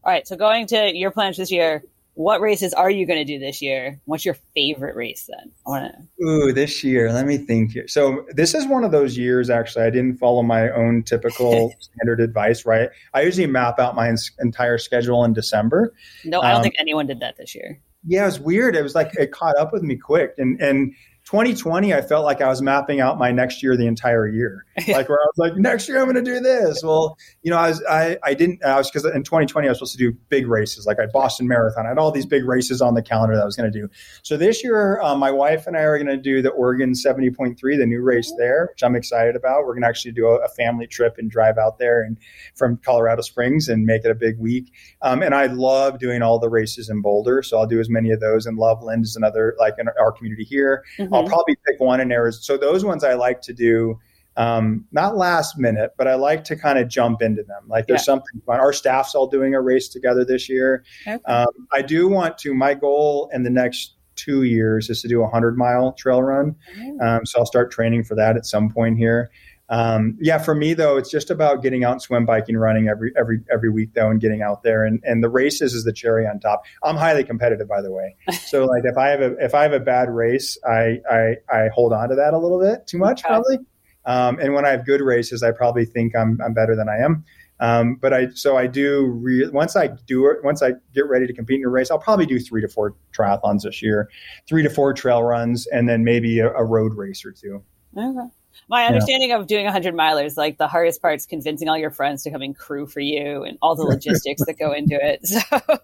All right, so going to your plans this year, what races are you going to do this year? What's your favorite race then? I want to. Ooh, this year. Let me think here. So this is one of those years. Actually, I didn't follow my own typical standard advice. Right. I usually map out my entire schedule in December. No, I don't um, think anyone did that this year. Yeah, it was weird. It was like it caught up with me quick, and and 2020, I felt like I was mapping out my next year the entire year. Like where I was like, next year I'm going to do this. Well, you know, I was I I didn't I was because in 2020 I was supposed to do big races like I Boston Marathon. I had all these big races on the calendar that I was going to do. So this year, um, my wife and I are going to do the Oregon 70.3, the new race there, which I'm excited about. We're going to actually do a, a, family trip and drive out there and from Colorado Springs and make it a big week. Um, and I love doing all the races in Boulder, so I'll do as many of those. And Loveland is another like in our community here. Mm-hmm. I'll probably pick one in Arizona. So those ones I like to do um, not last minute, but I like to kind of jump into them. Like there's yeah. something fun. Our staff's all doing a race together this year. Okay. Um, I do want to, my goal in the next two years is to do a 100 mile trail run. Mm-hmm. Um, so I'll start training for that at some point here. Um, yeah, for me though, it's just about getting out, and swim, biking, running every every every week though, and getting out there. And and the races is the cherry on top. I'm highly competitive, by the way. So like if I have a if I have a bad race, I I, I hold on to that a little bit too much okay. probably. Um, and when I have good races, I probably think I'm I'm better than I am. Um, but I so I do re- once I do it once I get ready to compete in a race, I'll probably do three to four triathlons this year, three to four trail runs, and then maybe a, a road race or two. Okay. My understanding yeah. of doing a 100 milers, like the hardest part is convincing all your friends to come and crew for you and all the logistics that go into it.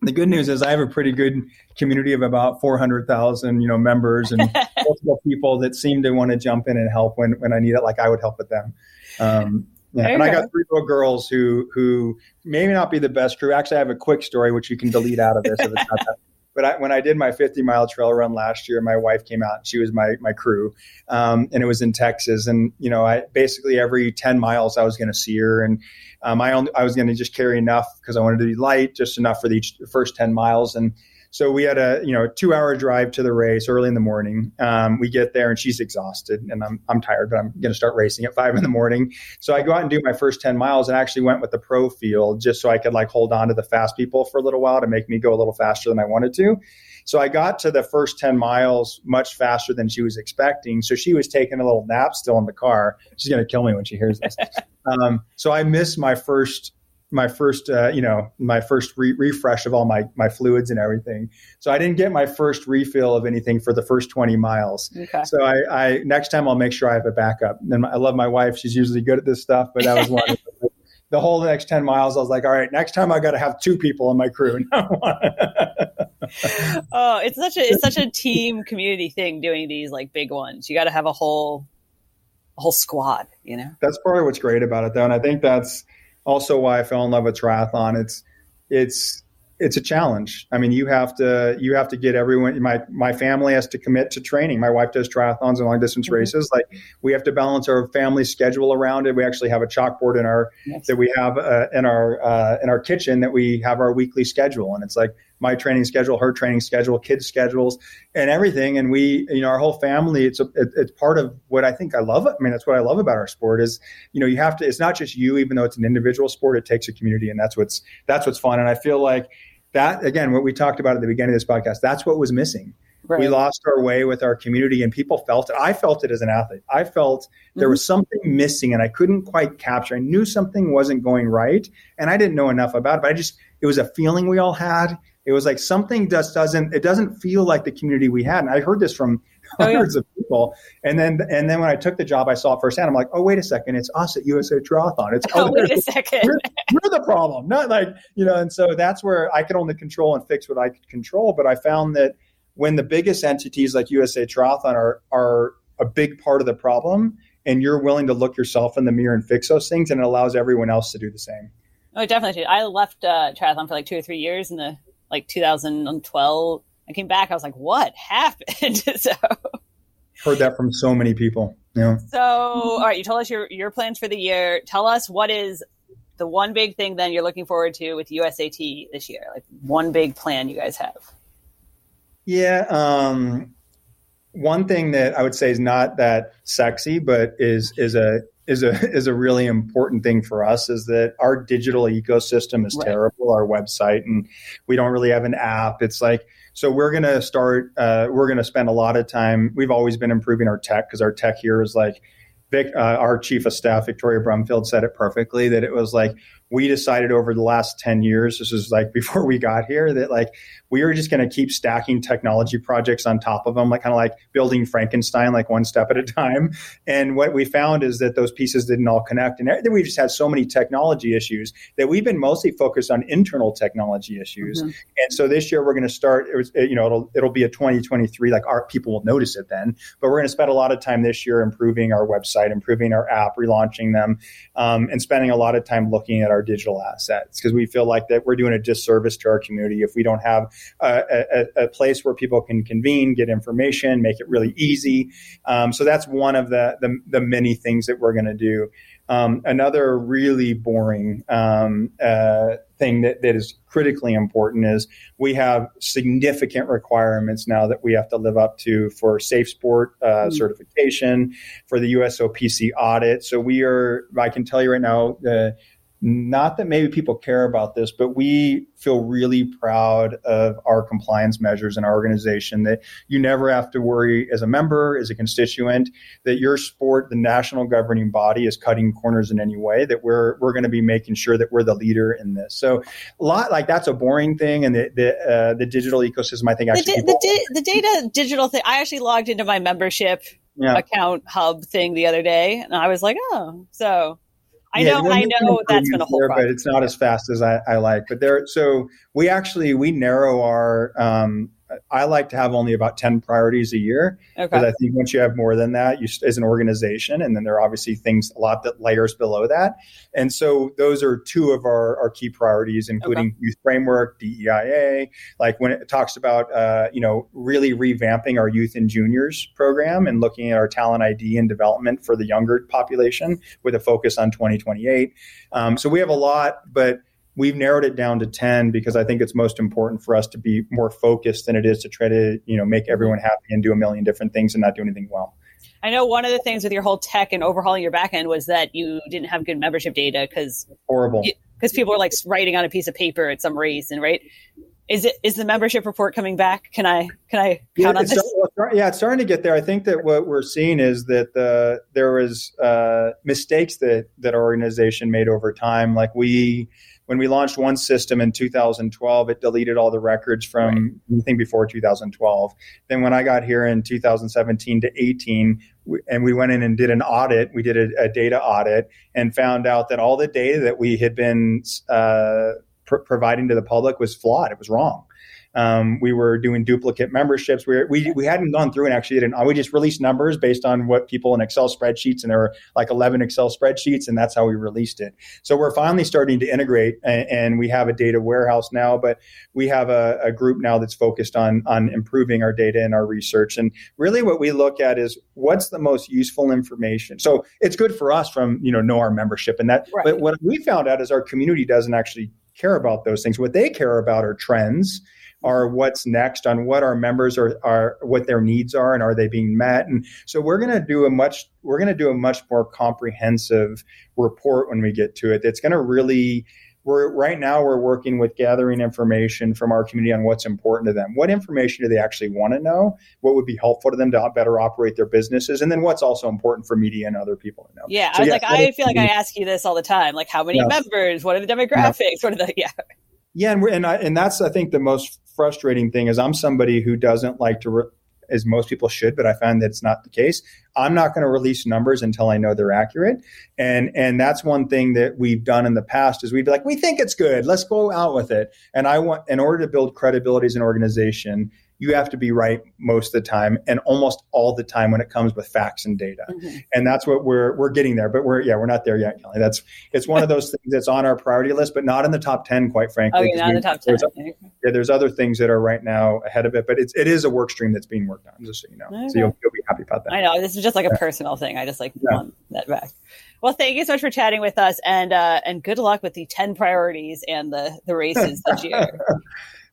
So the good news is I have a pretty good community of about 400,000, you know, members and multiple people that seem to want to jump in and help when, when I need it. Like I would help with them. Um, yeah. And I got three little girls who who maybe not be the best crew. Actually, I have a quick story which you can delete out of this if it's not that but I, when I did my 50 mile trail run last year, my wife came out. She was my my crew, um, and it was in Texas. And you know, I basically every 10 miles I was going to see her, and um, I only I was going to just carry enough because I wanted to be light, just enough for the each, first 10 miles. And so we had a you know two hour drive to the race early in the morning. Um, we get there and she's exhausted and I'm I'm tired, but I'm going to start racing at five in the morning. So I go out and do my first ten miles and actually went with the pro field just so I could like hold on to the fast people for a little while to make me go a little faster than I wanted to. So I got to the first 10 miles much faster than she was expecting. So she was taking a little nap still in the car. She's going to kill me when she hears this. um, so I missed my first my first uh, you know my first re- refresh of all my my fluids and everything. So i didn't get my first refill of anything for the first 20 miles. Okay. so I, I next time i'll make sure i have a backup. And i love my wife. She's usually good at this stuff but that was one the whole next 10 miles i was like all right next time i got to have two people in my crew oh it's such a it's such a team community thing doing these like big ones. You got to have a whole a whole squad you know? That's part of what's great about it though and i think that's also why I fell in love with triathlon. It's it's it's a challenge. I mean, you have to you have to get everyone. My my family has to commit to training. My wife does triathlons and long distance mm-hmm. races. Like we have to balance our family schedule around it. We actually have a chalkboard in our yes. that we have uh, in our uh, in our kitchen that we have our weekly schedule, and it's like my training schedule, her training schedule, kids' schedules, and everything. And we, you know, our whole family. It's a, it, it's part of what I think I love. I mean, that's what I love about our sport is, you know, you have to. It's not just you, even though it's an individual sport. It takes a community, and that's what's that's what's fun. And I feel like that again, what we talked about at the beginning of this podcast. That's what was missing. Right. We lost our way with our community, and people felt it. I felt it as an athlete. I felt mm-hmm. there was something missing, and I couldn't quite capture. I knew something wasn't going right, and I didn't know enough about it. But I just it was a feeling we all had. It was like something just doesn't it doesn't feel like the community we had. And I heard this from hundreds oh, yeah. of people. And then and then when I took the job, I saw it firsthand. I'm like, oh wait a second, it's us at USA Triathlon. It's oh, wait a second, we're, we're, the problem, not like you know. And so that's where I could only control and fix what I could control. But I found that when the biggest entities like USA Triathlon are are a big part of the problem, and you're willing to look yourself in the mirror and fix those things, and it allows everyone else to do the same. Oh, definitely. I left uh, triathlon for like two or three years in the like 2012 I came back. I was like, what happened? so heard that from so many people. Yeah. So, all right, you told us your your plans for the year. Tell us what is the one big thing then you're looking forward to with USAT this year? Like one big plan you guys have. Yeah, um, one thing that I would say is not that sexy, but is is a is a is a really important thing for us is that our digital ecosystem is right. terrible our website and we don't really have an app it's like so we're going to start, uh, we're going to spend a lot of time. We've always been improving our tech because our tech here is like, Vic, uh, our chief of staff, Victoria Brumfield, said it perfectly that it was like we decided over the last 10 years, this is like before we got here, that like we were just going to keep stacking technology projects on top of them, like kind of like building Frankenstein, like one step at a time. And what we found is that those pieces didn't all connect. And we just had so many technology issues that we've been mostly focused on internal technology issues. Mm-hmm. And so this year we're going to start, you know, it'll, it'll be a 2023, like our people will notice it then, but we're going to spend a lot of time this year improving our website, improving our app, relaunching them, um, and spending a lot of time looking at our digital assets because we feel like that we're doing a disservice to our community if we don't have a, a, a place where people can convene, get information, make it really easy. Um, so that's one of the, the, the many things that we're going to do. Um, another really boring um, uh, thing that, that is critically important is we have significant requirements now that we have to live up to for safe sport uh, mm-hmm. certification, for the USOPC audit. So we are, I can tell you right now, uh, not that maybe people care about this, but we feel really proud of our compliance measures in our organization that you never have to worry as a member, as a constituent, that your sport, the national governing body is cutting corners in any way, that we're, we're going to be making sure that we're the leader in this. So a lot like that's a boring thing. And the, the, uh, the digital ecosystem, I think actually. The, the, di- the, data digital thing, I actually logged into my membership yeah. account hub thing the other day and I was like, oh, so I yeah, know, I know that's going to hold, but it's not as fast as I, I, like. But there, so we actually we narrow our um, I like to have only about 10 priorities a year because okay. I think once you have more than that, you as an organization, and then there are obviously things a lot that layers below that. And so those are two of our, our key priorities, including okay. youth framework, DEIA, like when it talks about, uh, you know, really revamping our youth and juniors program and looking at our talent ID and development for the younger population with a focus on 2028. Um, so we have a lot, but we've narrowed it down to 10 because I think it's most important for us to be more focused than it is to try to, you know, make everyone happy and do a million different things and not do anything well. I know one of the things with your whole tech and overhauling your backend was that you didn't have good membership data because horrible because people were like writing on a piece of paper at some race and right. Is it is the membership report coming back? Can I can I count yeah, on this? yeah, it's starting to get there. I think that what we're seeing is that the there was uh, mistakes that that our organization made over time. Like we when we launched one system in 2012, it deleted all the records from right. anything before 2012. Then when I got here in 2017 to 18, and we went in and did an audit, we did a, a data audit and found out that all the data that we had been uh, pr- providing to the public was flawed. It was wrong. Um, we were doing duplicate memberships. We, were, we we hadn't gone through and actually didn't. We just released numbers based on what people in Excel spreadsheets, and there were like 11 Excel spreadsheets, and that's how we released it. So we're finally starting to integrate, and, and we have a data warehouse now. But we have a, a group now that's focused on on improving our data and our research. And really, what we look at is what's the most useful information. So it's good for us from you know know our membership and that. Right. But what we found out is our community doesn't actually care about those things. What they care about are trends are what's next on what our members are, are what their needs are and are they being met. And so we're going to do a much we're going to do a much more comprehensive report when we get to it. That's going to really we're right now we're working with gathering information from our community on what's important to them. What information do they actually want to know? What would be helpful to them to better operate their businesses? And then what's also important for media and other people to know. Yeah so, i was yes, like i feel like i ask you this all the time like how many members? What are the demographics? What are the yeah. Yeah, and and I, and that's I think the most frustrating thing is I'm somebody who doesn't like to. Re- as most people should, but I find that it's not the case. I'm not going to release numbers until I know they're accurate. And and that's one thing that we've done in the past is we'd be like, we think it's good. Let's go out with it. And I want in order to build credibility as an organization, you have to be right most of the time and almost all the time when it comes with facts and data. Mm-hmm. And that's what we're we're getting there. But we're yeah, we're not there yet, Kelly. That's it's one of those things that's on our priority list, but not in the top ten, quite frankly. Okay, not in the top ten. There's, yeah, there's other things that are right now ahead of it, but it's it is a work stream that's being worked on, just so you know. Okay. So you'll, you'll be happy about that. I know. This is just like a personal thing. I just like yeah. want that back. Well, thank you so much for chatting with us, and uh, and good luck with the ten priorities and the the races this year.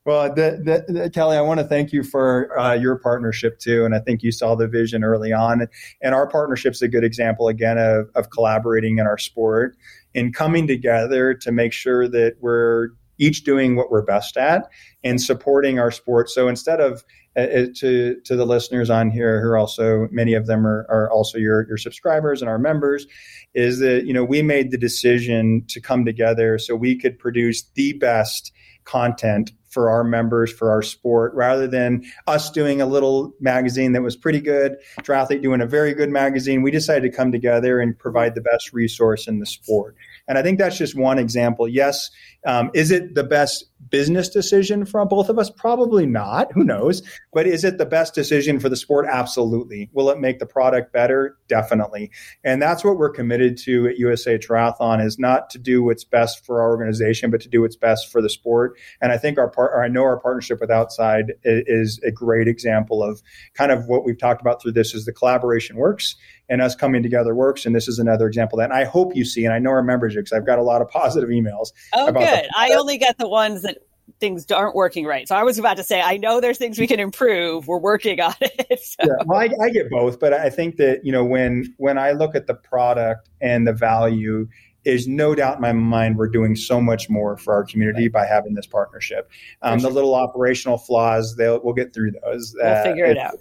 Well, the, the, the, Kelly, I want to thank you for uh, your partnership too, and I think you saw the vision early on. And our partnership is a good example again of, of collaborating in our sport and coming together to make sure that we're each doing what we're best at and supporting our sport. So instead of uh, uh to to the listeners on here, who are also many of them are, are also your your subscribers and our members, is that you know we made the decision to come together so we could produce the best content for our members, for our sport, rather than us doing a little magazine that was pretty good, Triathlete doing a very good magazine. We decided to come together and provide the best resource in the sport. And I think that's just one example. Yes, um, is it the best business decision for both of us? Probably not. Who knows? But is it the best decision for the sport? Absolutely. Will it make the product better? Definitely. And that's what we're committed to at USA Triathlon is not to do what's best for our organization, but to do what's best for the sport. And I think our part, I know our partnership with Outside is a great example of kind of what we've talked about through this is the collaboration works and us coming together works. And this is another example that. And I hope you see, and I know our members because I've got a lot of positive emails. Oh, good. I only get the ones that things aren't working right. So I was about to say, I know there's things we can improve. We're working on it. So. Yeah, well, I, I get both, but I think that you know when when I look at the product and the value, is no doubt in my mind we're doing so much more for our community right. by having this partnership. Um, sure. The little operational flaws, they'll we'll get through those. We'll uh, figure it, it out.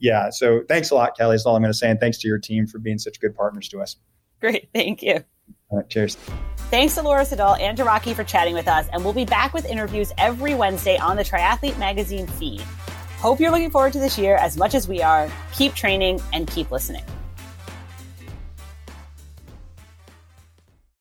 Yeah. So thanks a lot, Kelly. Is all I'm going to say, and thanks to your team for being such good partners to us. Great. Thank you. All right, cheers. Thanks to Laura Siddall and to Rocky for chatting with us, and we'll be back with interviews every Wednesday on the Triathlete Magazine feed. Hope you're looking forward to this year as much as we are. Keep training and keep listening.